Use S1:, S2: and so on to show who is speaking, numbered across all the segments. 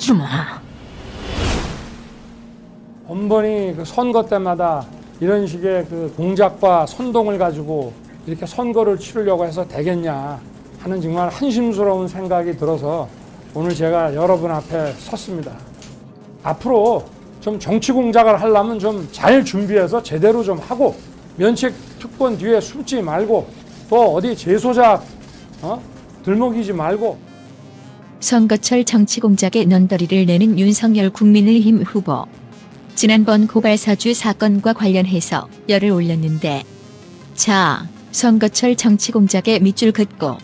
S1: 돌려주마.
S2: 번번이 그 선거 때마다 이런 식의 그 공작과 선동을 가지고 이렇게 선거를 치르려고 해서 되겠냐 하는 정말 한심스러운 생각이 들어서 오늘 제가 여러분 앞에 섰습니다. 앞으로 좀 정치 공작을 하려면 좀 잘 준비해서 제대로 좀 하고 면책 특권 뒤에 숨지 말고 또 어디 재소작 어? 들먹이지 말고
S1: 선거철 정치 공작에 넌더리를 내는 윤석열 국민의힘 후보. 지난번 고발사주 사건과 관련해서 열을 올렸는데 자, 선거철 정치 공작에 밑줄 긋고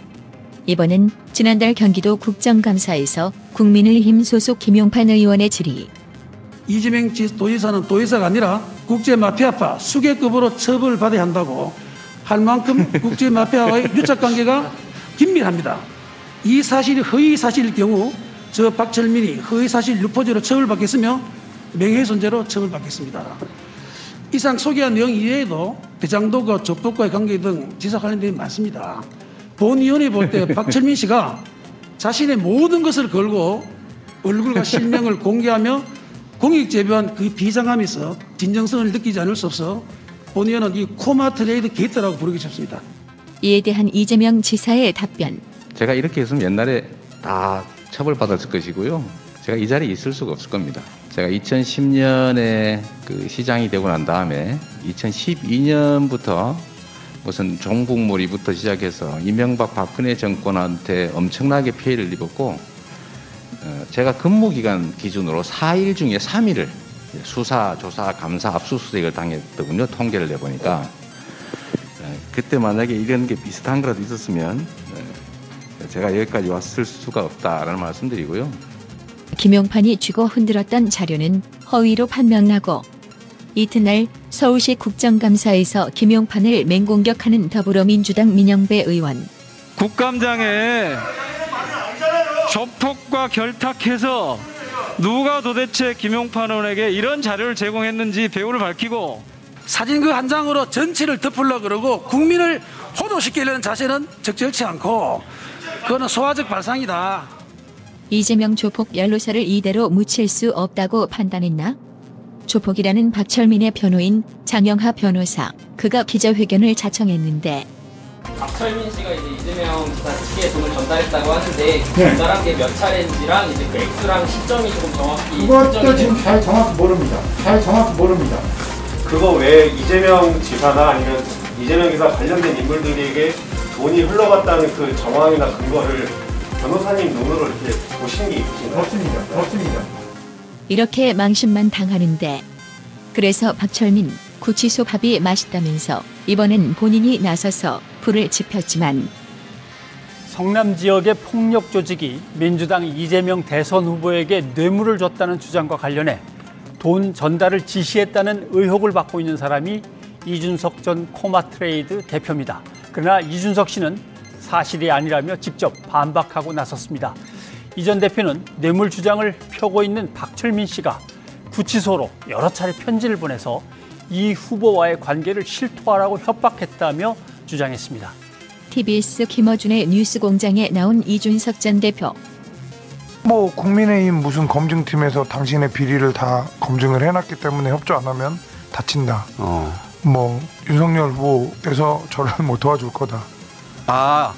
S1: 이번엔 지난달 경기도 국정감사에서 국민의힘 소속 김용판 의원의 질의.
S3: 이재명 도지사는 도지사가 아니라 국제마피아파 수계급으로 처벌받아야 한다고 할 만큼 국제마피아와의 유착관계가 긴밀합니다. 이 사실이 허위 사실일 경우 저 박철민이 허위 사실 유포죄로 처벌받겠으며 명예훼손죄로 처벌받겠습니다. 이상 소개한 내용 이외에도 대장동과 접촉과의 관계 등 지사 관련된 많습니다. 본위원회 볼 때 박철민 씨가 자신의 모든 것을 걸고 얼굴과 실명을 공개하며 공익 재배한 그 비상함에서 진정성을 느끼지 않을 수 없어 본의원은 이 코마 트레이드 게이트라고 부르고 싶습니다.
S1: 이에 대한 이재명 지사의 답변.
S4: 제가 이렇게 했으면 옛날에 다 처벌받았을 것이고요. 제가 이 자리에 있을 수가 없을 겁니다. 제가 2010년에 그 시장이 되고 난 다음에 2012년부터 무슨 종북몰이부터 시작해서 이명박 박근혜 정권한테 엄청나게 피해를 입었고 어, 제가 근무 기간 기준으로 4일 중에 3일을 수사, 조사, 감사, 압수수색을 당했더군요. 통계를 내보니까 어, 그때 만약에 이런 게 비슷한 거라도 있었으면 어, 제가 여기까지 왔을 수가 없다라는 말씀드리고요.
S1: 김용판이 쥐고 흔들었던 자료는 허위로 판명나고 이튿날 서울시 국정감사에서 김용판을 맹공격하는 더불어민주당 민영배 의원.
S5: 국감장에 조폭과 결탁해서 누가 도대체 김용판 의원에게 이런 자료를 제공했는지 배우를 밝히고
S3: 사진 그 한 장으로 전체를 덮으려 그러고 국민을 호도시키려는 자세는 적절치 않고 그거는 소화적 발상이다.
S1: 이재명 조폭 연로사를 이대로 묻힐 수 없다고 판단했나? 조폭이라는 박철민의 변호인 장영하 변호사, 그가 기자회견을 자청했는데
S6: 박철민 씨가 이제 이재명 지사 측에 돈을 전달했다고 하는데 그 전달한 게 몇 차례인지랑 이제 그 액수랑 시점이 조금 정확히
S2: 그것도 지금 잘 정확히 모릅니다. 잘 정확히 모릅니다.
S7: 그거 외에 이재명 지사나 아니면 이재명 기사 관련된 인물들에게 돈이 흘러갔다는 그 정황이나 근거를 변호사님 눈으로 이렇게 보신 게 있으신가요?
S2: 없습니다. 없습니다.
S1: 이렇게 망신만 당하는데 그래서 박철민 구치소 밥이 맛있다면서 이번엔 본인이 나서서 불을 지폈지만
S8: 성남 지역의 폭력 조직이 민주당 이재명 대선 후보에게 뇌물을 줬다는 주장과 관련해 돈 전달을 지시했다는 의혹을 받고 있는 사람이 이준석 전 코마트레이드 대표입니다. 그러나 이준석 씨는 사실이 아니라며 직접 반박하고 나섰습니다. 이 전 대표는 뇌물 주장을 펴고 있는 박철민 씨가 구치소로 여러 차례 편지를 보내서 이 후보와의 관계를 실토하라고 협박했다며 주장했습니다.
S1: TBS 김어준의 뉴스공장에 나온 이준석 전 대표.
S9: 뭐 국민의힘 무슨 검증팀에서 당신의 비리를 다 검증을 해놨기 때문에 협조 안 하면 다친다.
S10: 어.
S9: 뭐 윤석열 후보에서 저를 뭐 도와줄 거다.
S10: 아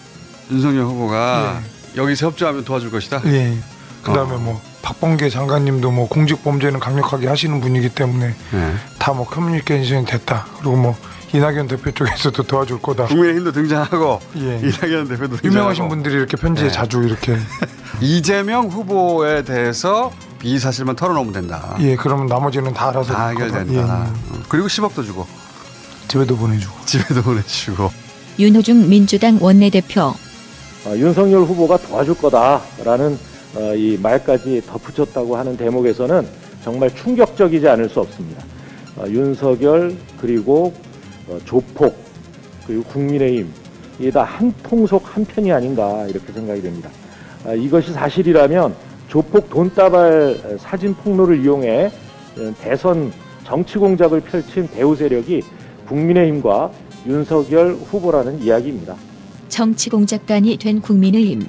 S10: 윤석열 후보가 여기서 협조하면 도와줄 것이다.
S9: 예. 그다음에 뭐 박범계 장관님도 뭐 공직 범죄는 강력하게 하시는 분이기 때문에
S10: 네.
S9: 다뭐 커뮤니케이션이 됐다. 그리고 뭐 이낙연 대표 쪽에서도 도와줄 거다.
S10: 국민의힘도 등장하고
S9: 예.
S10: 이낙연 대표도 등장하고
S9: 유명하신 분들이 이렇게 편지에
S10: 네.
S9: 자주 이렇게
S10: 이재명 후보에 대해서 이 사실만 털어놓으면 된다.
S9: 예 그러면 나머지는 다 알아서
S10: 다. 해결된다.
S9: 예.
S10: 어, 그리고 10억도 주고
S9: 집에도 보내주고
S10: 집에도 보내주고
S1: 윤호중 민주당 원내대표.
S11: 어, 윤석열 후보가 도와줄 거다라는 어, 이 말까지 덧붙였다고 하는 대목에서는 정말 충격적이지 않을 수 없습니다. 어, 윤석열 그리고 어, 조폭 그리고 국민의힘 이게 다 한 통속 한 편이 아닌가 이렇게 생각이 됩니다. 아, 이것이 사실이라면 조폭 돈다발 사진 폭로를 이용해 어, 대선 정치 공작을 펼친 배후 세력이 국민의힘과 윤석열 후보라는 이야기입니다.
S1: 정치 공작단이 된 국민의힘.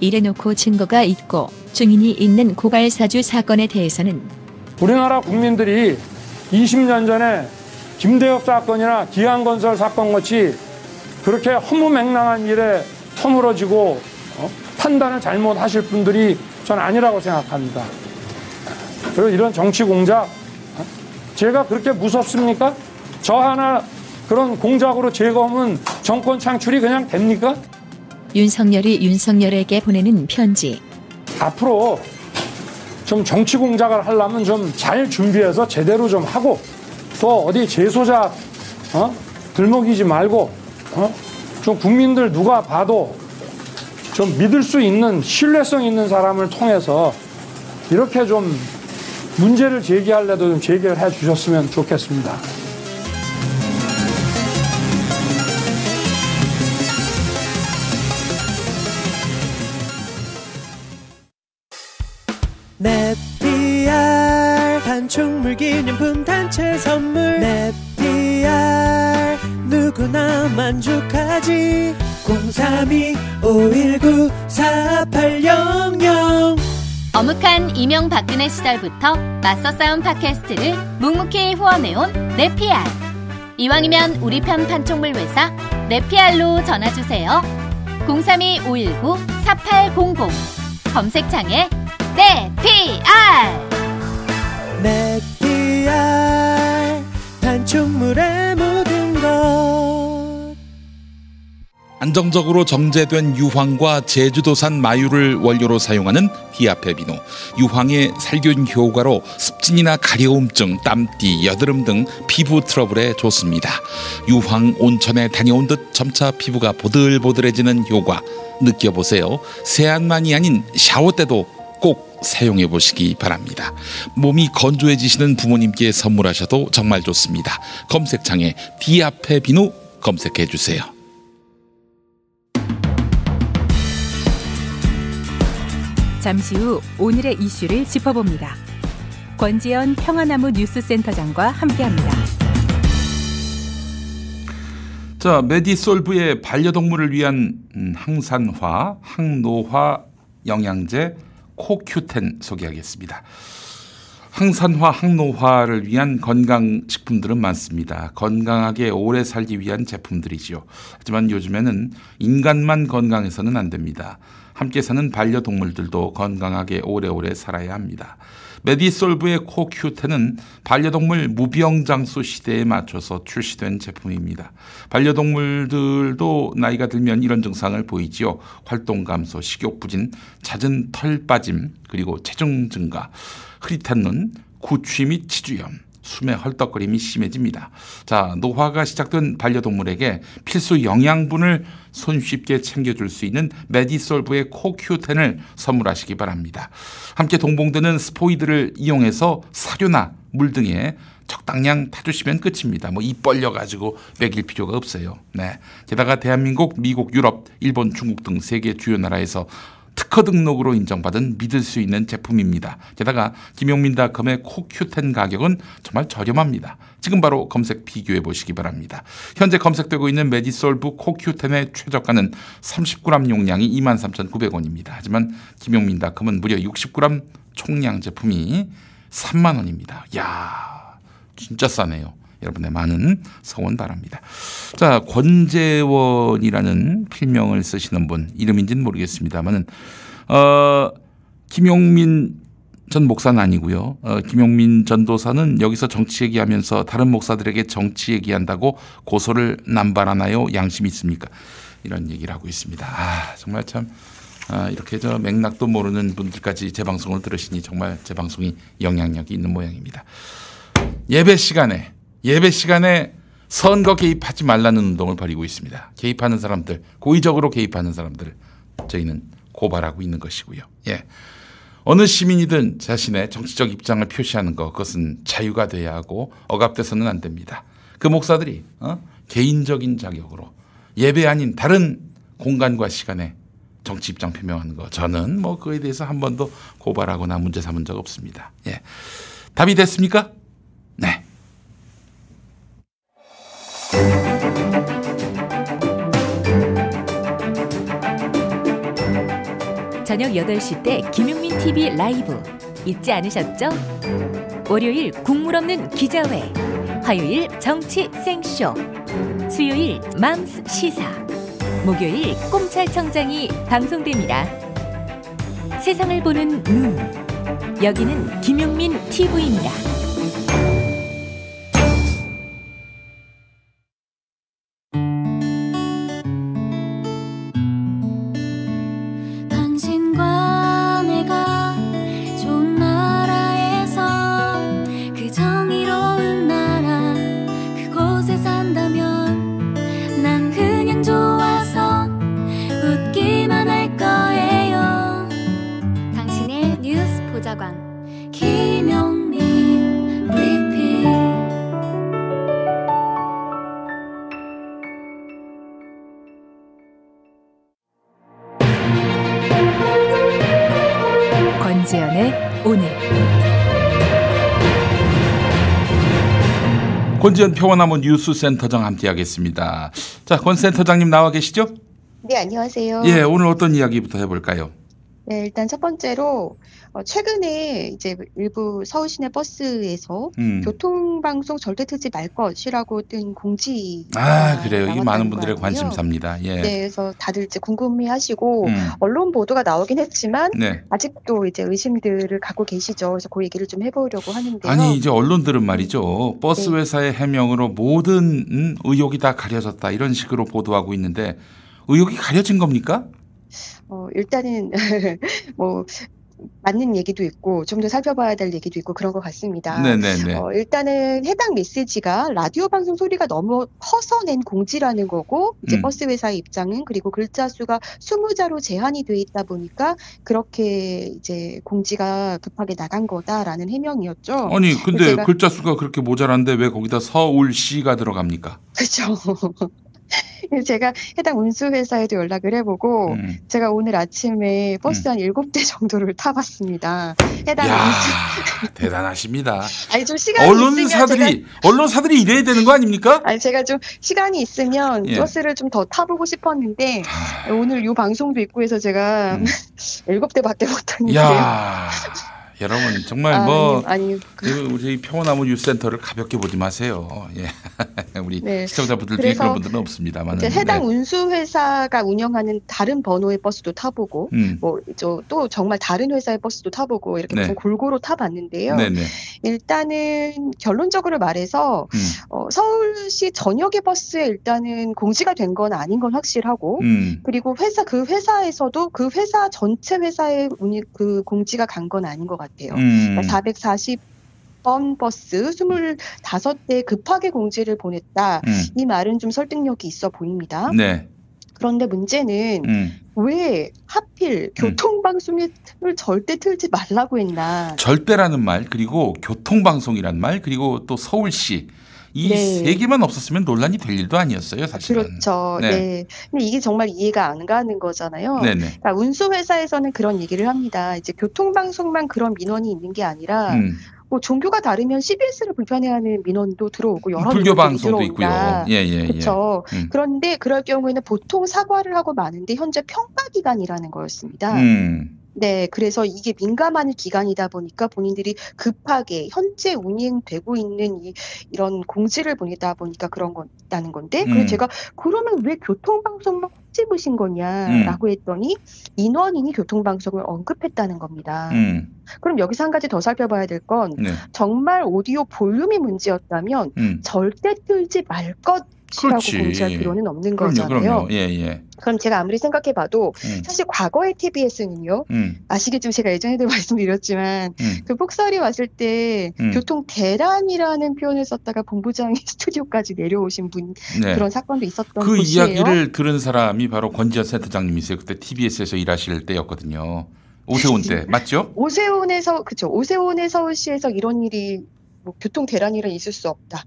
S1: 이래놓고 증거가 있고 증인이 있는 고발 사주 사건에 대해서는
S2: 우리나라 국민들이 20년 전에 김대엽 사건이나 기안건설 사건 같이 그렇게 허무맹랑한 일에 허물어지고 어? 판단을 잘못하실 분들이 전 아니라고 생각합니다. 그리고 이런 정치 공작 어? 제가 그렇게 무섭습니까? 저 하나 그런 공작으로 제거하면 정권 창출이 그냥 됩니까?
S1: 윤석열이 윤석열에게 보내는 편지.
S2: 앞으로 좀 정치 공작을 하려면 좀 잘 준비해서 제대로 좀 하고 또 어디 재소자 어? 들먹이지 말고 어? 좀 국민들 누가 봐도 좀 믿을 수 있는 신뢰성 있는 사람을 통해서 이렇게 좀 문제를 제기할래도 좀 제기를 해 주셨으면 좋겠습니다.
S12: 기념품 단체 선물 넷피알 누구나 만족하지 032 519 4800
S13: 어묵한 이명 박근혜 시절부터 맞서 싸운 팟캐스트를 묵묵히 후원해온 네피알. 이왕이면 우리 편 판촉물 회사 네피알로 전화주세요. 032-519-4800 검색창에 네피알!
S12: 넷 피알 단축물의 모든 것
S14: 안정적으로 정제된 유황과 제주도산 마유를 원료로 사용하는 디아페비노. 유황의 살균 효과로 습진이나 가려움증, 땀띠, 여드름 등 피부 트러블에 좋습니다. 유황 온천에 다녀온 듯 점차 피부가 보들보들해지는 효과 느껴보세요. 세안만이 아닌 샤워 때도 꼭 사용해 보시기 바랍니다. 몸이 건조해지시는 부모님께 선물하셔도 정말 좋습니다. 검색창에 디아페 비누 검색해 주세요.
S15: 잠시 후 오늘의 이슈를 짚어봅니다. 권지연 평화나무 뉴스센터장과 함께합니다.
S14: 자, 메디솔브의 반려동물을 위한 음, 항산화, 항노화 영양제 코큐텐 소개하겠습니다. 항산화, 항노화를 위한 건강식품들은 많습니다. 건강하게 오래 살기 위한 제품들이지요. 하지만 요즘에는 인간만 건강해서는 안 됩니다. 함께 사는 반려동물들도 건강하게 오래오래 살아야 합니다. 메디솔브의 코큐텐은 반려동물 무병장수 시대에 맞춰서 출시된 제품입니다. 반려동물들도 나이가 들면 이런 증상을 보이지요. 활동 감소, 식욕 부진, 잦은 털 빠짐, 그리고 체중 증가, 흐릿한 눈, 구취 및 치주염, 숨의 헐떡거림이 심해집니다. 자, 노화가 시작된 반려동물에게 필수 영양분을 손쉽게 챙겨줄 수 있는 메디솔브의 코큐텐을 선물하시기 바랍니다. 함께 동봉되는 스포이드를 이용해서 사료나 물 등에 적당량 타주시면 끝입니다. 뭐 입 벌려가지고 먹일 필요가 없어요. 네. 게다가 대한민국, 미국, 유럽, 일본, 중국 등 세계 주요 나라에서 특허 등록으로 인정받은 믿을 수 있는 제품입니다. 게다가 김용민닷컴의 코큐텐 가격은 정말 저렴합니다. 지금 바로 검색 비교해 보시기 바랍니다. 현재 검색되고 있는 메디솔브 코큐텐의 최저가는 30g 용량이 23,900원입니다. 하지만 김용민닷컴은 무려 60g 총량 제품이 3만 원입니다. 야, 진짜 싸네요. 여러분의 많은 성원 바랍니다. 자, 권재원이라는 필명을 쓰시는 분 이름인지는 모르겠습니다만은 어, 김용민 전 목사는 아니고요. 어, 김용민 전도사는 여기서 정치 얘기하면서 다른 목사들에게 정치 얘기한다고 고소를 남발하나요? 양심 있습니까? 이런 얘기를 하고 있습니다. 아, 정말 참 아, 이렇게 저 맥락도 모르는 분들까지 제 방송을 들으시니 정말 제 방송이 영향력이 있는 모양입니다. 예배 시간에 예배 시간에 선거 개입하지 말라는 운동을 벌이고 있습니다. 개입하는 사람들, 고의적으로 개입하는 사람들을 저희는 고발하고 있는 것이고요. 예. 어느 시민이든 자신의 정치적 입장을 표시하는 것, 그것은 자유가 돼야 하고 억압돼서는 안 됩니다. 그 목사들이 어? 개인적인 자격으로 예배 아닌 다른 공간과 시간에 정치 입장 표명하는 거, 저는 뭐 그에 대해서 한 번도 고발하거나 문제 삼은 적 없습니다. 예. 답이 됐습니까? 네.
S15: 저녁 8시 때 김용민 TV 라이브 잊지 않으셨죠? 월요일 국물 없는 기자회, 화요일 정치 생쇼, 수요일 맘스 시사, 목요일 꼼찰청장이 방송됩니다. 세상을 보는 눈, 여기는 김용민 TV입니다.
S14: 권지현 평화나무 뉴스센터장 함께하겠습니다. 자, 권 센터장님 나와 계시죠?
S16: 네, 안녕하세요.
S14: 예, 오늘 어떤 이야기부터 해볼까요?
S16: 네, 일단 첫 번째로 어, 최근에 이제 일부 서울 시내 버스에서
S14: 음.
S16: 교통방송 절대 틀지 말 것이라고 뜬 공지.
S14: 아, 그래요.
S16: 나왔다는
S14: 많은 분들의. 관심사입니다. 예.
S16: 네, 그래서 다들 이제 궁금해하시고
S14: 음.
S16: 언론 보도가 나오긴 했지만
S14: 네.
S16: 아직도 이제 의심들을 갖고 계시죠. 그래서 그 얘기를 좀 해보려고 하는데요.
S14: 아니 이제 언론들은 말이죠. 버스
S16: 네.
S14: 회사의 해명으로 모든 음, 의혹이 다 가려졌다 이런 식으로 보도하고 있는데 의혹이 가려진 겁니까?
S16: 어, 일단은 뭐 맞는 얘기도 있고 좀 더 살펴봐야 될 얘기도 있고 그런 것 같습니다.
S14: 네네네.
S16: 어, 일단은 해당 메시지가 라디오 방송 소리가 너무 커서 낸 공지라는 거고 이제
S14: 음.
S16: 버스 회사의 입장은 그리고 글자 수가 20자로 제한이 돼 있다 보니까 그렇게 이제 공지가 급하게 나간 거다라는 해명이었죠.
S14: 아니 근데 글자 수가 그렇게 모자란데 왜 거기다 서울시가 들어갑니까?
S16: 그렇죠. 제가 해당 운수회사에도 연락을 해보고
S14: 음.
S16: 제가 오늘 아침에 버스 한 일곱 대 정도를 타봤습니다. 해당
S14: 야
S16: 운수
S14: 대단하십니다.
S16: 아니 좀 시간이 있으면
S14: 언론사들이 언론사들이 이래야 되는 거 아닙니까?
S16: 아니 제가 좀 시간이 있으면
S14: 예.
S16: 버스를 좀 더 타보고 싶었는데 오늘 요 방송도 있고 해서 제가 일곱 대밖에 못 탔는데요.
S14: 여러분 정말
S16: 아니,
S14: 뭐
S16: 아니
S14: 그 우리 평화나무 뉴스센터를 가볍게 보지 마세요. 예. 우리
S16: 네.
S14: 시청자분들 중에 그런 분들은 없습니다만.
S16: 이제 해당 운수 회사가 운영하는 다른 번호의 버스도 타보고
S14: 음.
S16: 뭐또 정말 다른 회사의 버스도 타보고 이렇게
S14: 네.
S16: 좀 골고루 타봤는데요.
S14: 네네.
S16: 일단은 결론적으로 말해서
S14: 음.
S16: 어, 서울시 전역의 버스에 일단은 공지가 된 건 아닌 건 확실하고
S14: 음.
S16: 그리고 회사 그 회사에서도 그 회사 전체 회사에 운이 그 공지가 간 건 아닌 것 같아요.
S14: 음.
S16: 그러니까 440 번 버스 25대 급하게 공지를 보냈다.
S14: 음.
S16: 이 말은 좀 설득력이 있어 보입니다.
S14: 네.
S16: 그런데 문제는
S14: 음.
S16: 왜 하필 교통방송을 절대 틀지 말라고 했나.
S14: 절대라는 말 그리고 교통방송이란 말 그리고 또 서울시 이세
S16: 네.
S14: 개만 없었으면 논란이 될 일도 아니었어요 사실은.
S16: 그렇죠.
S14: 네.
S16: 네. 근데 이게 정말 이해가 안 가는 거잖아요.
S14: 네네.
S16: 그러니까 운수 회사에서는 그런 얘기를 합니다. 이제 교통 방송만 그런 민원이 있는 게 아니라
S14: 음.
S16: 뭐 종교가 다르면 CBS를 불편해하는 민원도 들어오고 여러
S14: 불교 방송도 있고요. 예, 예, 예.
S16: 그렇죠.
S14: 음.
S16: 그런데 그럴 경우에는 보통 사과를 하고 마는데 현재 평가 기간이라는 거였습니다.
S14: 음.
S16: 네, 그래서 이게 민감한 기간이다 보니까 본인들이 급하게 현재 운행되고 있는 이, 이런 공지를 보내다 보니까 그런 거다는 건데,
S17: 음.
S16: 그래서 제가 그러면 왜 교통방송만 찝으신 거냐라고
S14: 음.
S16: 했더니 인원인이 교통방송을 언급했다는 겁니다.
S14: 음.
S16: 그럼 여기서 한 가지 더 살펴봐야 될건
S14: 네.
S16: 정말 오디오 볼륨이 문제였다면
S14: 음.
S16: 절대 틀지 말 것
S14: 그렇지.
S16: 공지할 필요는 없는
S14: 그럼요,
S16: 거잖아요.
S14: 그럼요. 예, 예.
S16: 그럼 제가 아무리 생각해봐도
S14: 음.
S16: 사실 과거의 TBS는요.
S14: 음.
S16: 아시겠지만 제가 예전에도 말씀드렸지만
S14: 음.
S16: 그 폭설이 왔을 때
S14: 음.
S16: 교통 대란이라는 표현을 썼다가 본부장이 스튜디오까지 내려오신 분
S14: 네.
S16: 그런 사건도 있었던
S14: 그
S16: 곳이에요.
S14: 이야기를 들은 사람이 바로 권지현 센터장님이세요. 그때 TBS에서 일하실 때였거든요. 오세훈 때 맞죠?
S16: 오세훈에서 그쵸 오세훈의 서울시에서 이런 일이 뭐 교통 대란이란 있을 수 없다.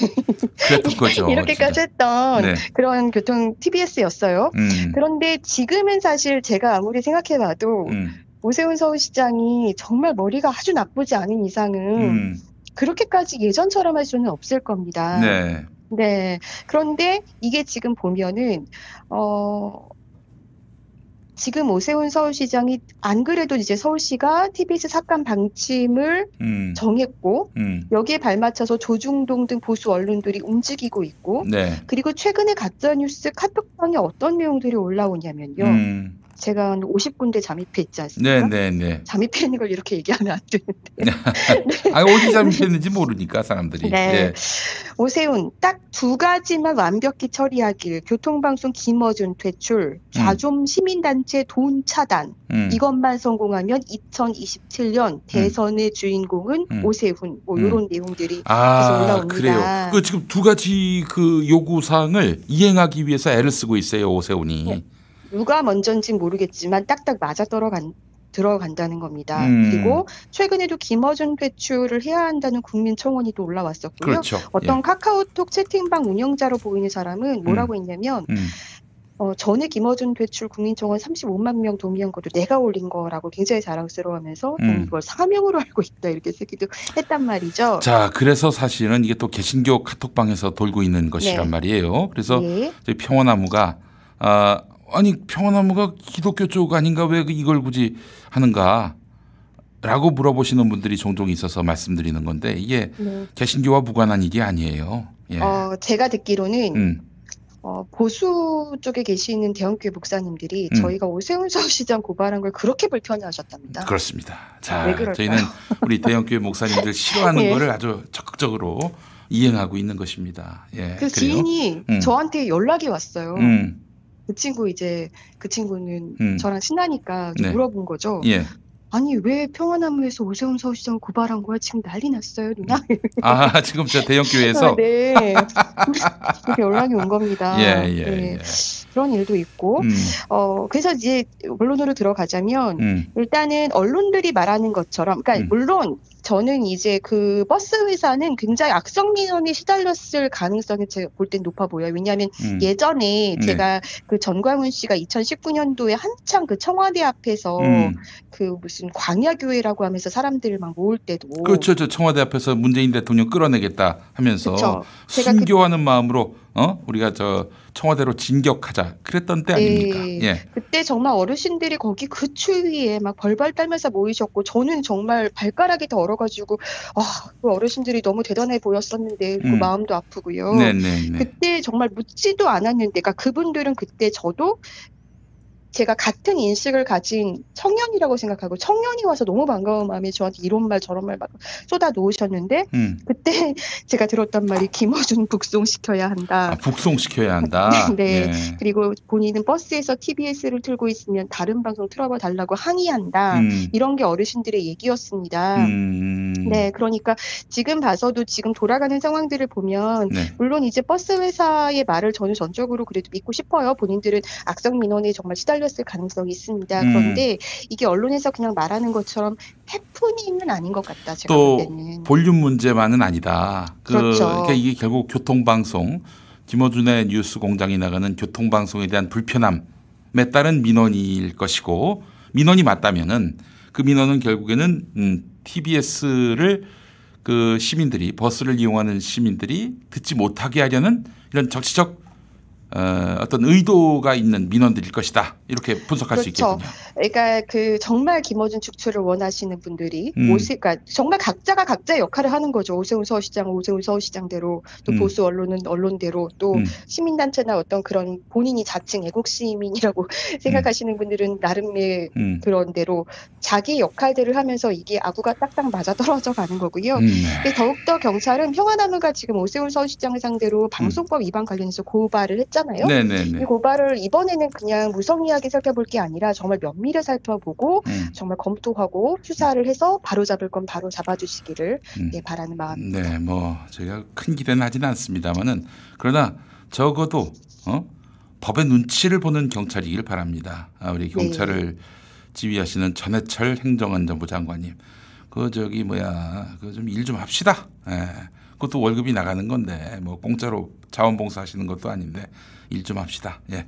S14: 음. 그랬던 거죠.
S16: 이렇게까지
S14: 진짜.
S16: 했던
S14: 네.
S16: 그런 교통 TBS였어요.
S14: 음.
S16: 그런데 지금은 사실 제가 아무리 생각해봐도
S14: 음.
S16: 오세훈 서울시장이 정말 머리가 아주 나쁘지 않은 이상은
S14: 음.
S16: 그렇게까지 예전처럼 할 수는 없을 겁니다.
S14: 네.
S16: 네. 그런데 이게 지금 보면은, 어, 지금 오세훈 서울시장이 안 그래도 이제 서울시가 TBS 삭감 방침을
S14: 음.
S16: 정했고
S14: 음.
S16: 여기에 발맞춰서 조중동 등 보수 언론들이 움직이고 있고
S14: 네.
S16: 그리고 최근에 가짜 뉴스 카톡방에 어떤 내용들이 올라오냐면요.
S14: 음.
S16: 제가 한 50군데 잠입해 있지 않습니까?
S14: 네, 네, 네.
S16: 잠입해 있는 걸 이렇게 얘기하면 안 되는데.
S14: 아, 어디 잘못했는지 모르니까 사람들이.
S16: 네.
S14: 예.
S16: 오세훈 딱 두 가지만 완벽히 처리하길 교통방송 김어준 퇴출 좌좀 시민단체 돈 차단
S14: 음.
S16: 이것만 성공하면 2027년 대선의 주인공은
S14: 음.
S16: 오세훈 뭐
S14: 음.
S16: 이런 내용들이 계속
S14: 아,
S16: 올라옵니다.
S14: 그래요. 그 지금 두 가지 그 요구 사항을 이행하기 위해서 애를 쓰고 있어요, 오세훈이.
S16: 네. 누가 먼저인지 모르겠지만 딱딱 맞아 떨어간 들어간다는 겁니다.
S14: 음.
S16: 그리고 최근에도 김어준 퇴출을 해야 한다는 국민 청원이 또 올라왔었고요.
S14: 그렇죠.
S16: 어떤
S14: 예.
S16: 카카오톡 채팅방 운영자로 보이는 사람은 뭐라고 했냐면
S14: 음.
S16: 어, 전에 김어준 퇴출 국민청원 35만 명 동의한 것도 내가 올린 거라고 굉장히 자랑스러워하면서
S14: 음.
S16: 이걸 사명으로 알고 있다 이렇게 쓰기도 했단 말이죠.
S14: 자, 그래서 사실은 이게 또 개신교 카톡방에서 돌고 있는 것이란
S16: 네.
S14: 말이에요. 그래서
S16: 네.
S14: 저희 평화나무가 아, 아니 평화나무가 기독교 쪽 아닌가 왜 이걸 굳이 하는가? 라고 물어보시는 분들이 종종 있어서 말씀드리는 건데 이게
S16: 네.
S14: 개신교와 무관한 일이 아니에요. 예.
S16: 어, 제가 듣기로는
S14: 음.
S16: 어, 보수 쪽에 계시는 대형교회 목사님들이
S14: 음.
S16: 저희가 오세훈 서울시장 고발한 걸 그렇게 불편해하셨답니다.
S14: 그렇습니다. 자? 저희는 우리 대형교회 목사님들 싫어하는
S16: 예.
S14: 거를 아주 적극적으로 이행하고 있는 것입니다. 예.
S16: 그. 지인이
S14: 음.
S16: 저한테 연락이 왔어요.
S14: 음.
S16: 그 친구 이제 그 친구는
S14: 음.
S16: 저랑 친하니까 좀
S14: 네.
S16: 물어본 거죠.
S14: 예.
S16: 아니 왜 평화나무에서 오세훈 서울시장 고발한 거야? 지금 난리 났어요, 누나.
S14: 아, 지금 저 대형 교회에서
S16: 네. 이렇게 연락이 온 겁니다.
S14: 예, 예,
S16: 네.
S14: 예.
S16: 그런 일도 있고,
S14: 음.
S16: 어, 그래서 이제 본론으로 들어가자면,
S14: 음.
S16: 일단은 언론들이 말하는 것처럼, 그러니까 물론 저는 이제 그 버스 회사는 굉장히 악성 민원이 시달렸을 가능성이 제가 볼 땐 높아 보여요. 왜냐하면
S18: 음.
S16: 예전에
S18: 네.
S16: 제가 그 전광훈 씨가 2019년도에 한창 그 청와대 앞에서
S14: 음.
S16: 그 무슨 광야교회라고 하면서 사람들을 막 모을 때도
S14: 그렇죠. 저 청와대 앞에서 문재인 대통령 끌어내겠다 하면서
S16: 그쵸. 제가 그-
S14: 순교하는 마음으로 어 우리가 저 청와대로 진격하자 그랬던 때 아닙니까?
S16: 네.
S14: 예.
S16: 그때 정말 어르신들이 거기 그 추위에 막 벌벌 떨면서 모이셨고 저는 정말 발가락이 다 얼어가지고 아, 그 어르신들이 너무 대단해 보였었는데 그
S14: 음.
S16: 마음도 아프고요.
S14: 네네네.
S16: 그때 정말 묻지도 않았는데, 그러니까 그분들은 그때 저도 제가 같은 인식을 가진 청년이라고 생각하고 청년이 와서 너무 반가운 마음에 저한테 이런 말 저런 말 막 쏟아 놓으셨는데
S14: 음.
S16: 그때 제가 들었던 말이 김어준 북송시켜야 한다.
S14: 아, 북송시켜야 한다.
S16: 네.
S14: 예.
S16: 그리고 본인은 버스에서 TBS를 틀고 있으면 다른 방송 틀어봐 달라고 항의한다.
S14: 음.
S16: 이런 게 어르신들의 얘기였습니다.
S14: 음.
S16: 네, 그러니까 지금 봐서도 지금 돌아가는 상황들을 보면
S14: 네.
S16: 물론 이제 버스 회사의 말을 저는 전적으로 그래도 믿고 싶어요. 본인들은 악성 민원에 정말 시달 렸을 가능성이 있습니다.
S14: 음.
S16: 그런데 이게 언론에서 그냥 말하는 것처럼 해프닝은 아닌 것 같다. 제가
S14: 또
S16: 볼 때는.
S14: 볼륨 문제만은 아니다. 그
S16: 그렇죠.
S14: 그러니까 이게 결국 교통방송 김어준의 뉴스 공장이 나가는 교통방송에 대한 불편함에 따른 민원일 것이고 민원이 맞다면은 그 민원은 결국에는 음, TBS를 그 시민들이 버스를 이용하는 시민들이 듣지 못하게 하려는 이런 정치적 어, 어떤 의도가 있는 민원들일 것이다 이렇게 분석할 수
S16: 그렇죠.
S14: 있겠군요.
S16: 그러니까 그 정말 김어준 축출을 원하시는 분들이
S14: 음.
S16: 오세, 그러니까 정말 각자가 각자의 역할을 하는 거죠. 오세훈 서울시장, 오세훈 서울시장대로 또
S14: 음.
S16: 보수 언론은 언론대로 또
S14: 음.
S16: 시민단체나 어떤 그런 본인이 자칭 애국 시민이라고 생각하시는 분들은 나름의
S14: 음.
S16: 그런 대로 자기 역할들을 하면서 이게 아구가 딱딱 맞아 떨어져 가는 거고요.
S14: 음.
S16: 근데 더욱더 경찰은 평화나무가 지금 오세훈 서울시장을 상대로 방송법 위반 관련해서 고발을 했잖아요.
S14: 음. 네네네.
S16: 이 고발을 이번에는 그냥 무성의하게 살펴볼 게 아니라 정말 면밀히 살펴보고
S14: 음.
S16: 정말 검토하고 수사를 해서 바로 잡을 건 바로 잡아주시기를
S14: 음.
S16: 예, 바라는 마음입니다.
S14: 네, 뭐 제가 큰 기대는 하지는 않습니다만은 그러나 적어도 어? 법의 눈치를 보는 경찰이길 바랍니다. 아, 우리
S16: 네.
S14: 경찰을 지휘하시는 전해철 행정안전부 장관님, 그 저기 뭐야, 그 좀 일좀 합시다. 예. 그것도 월급이 나가는 건데 뭐 공짜로 자원봉사 하시는 것도 아닌데 일 좀 합시다. 예.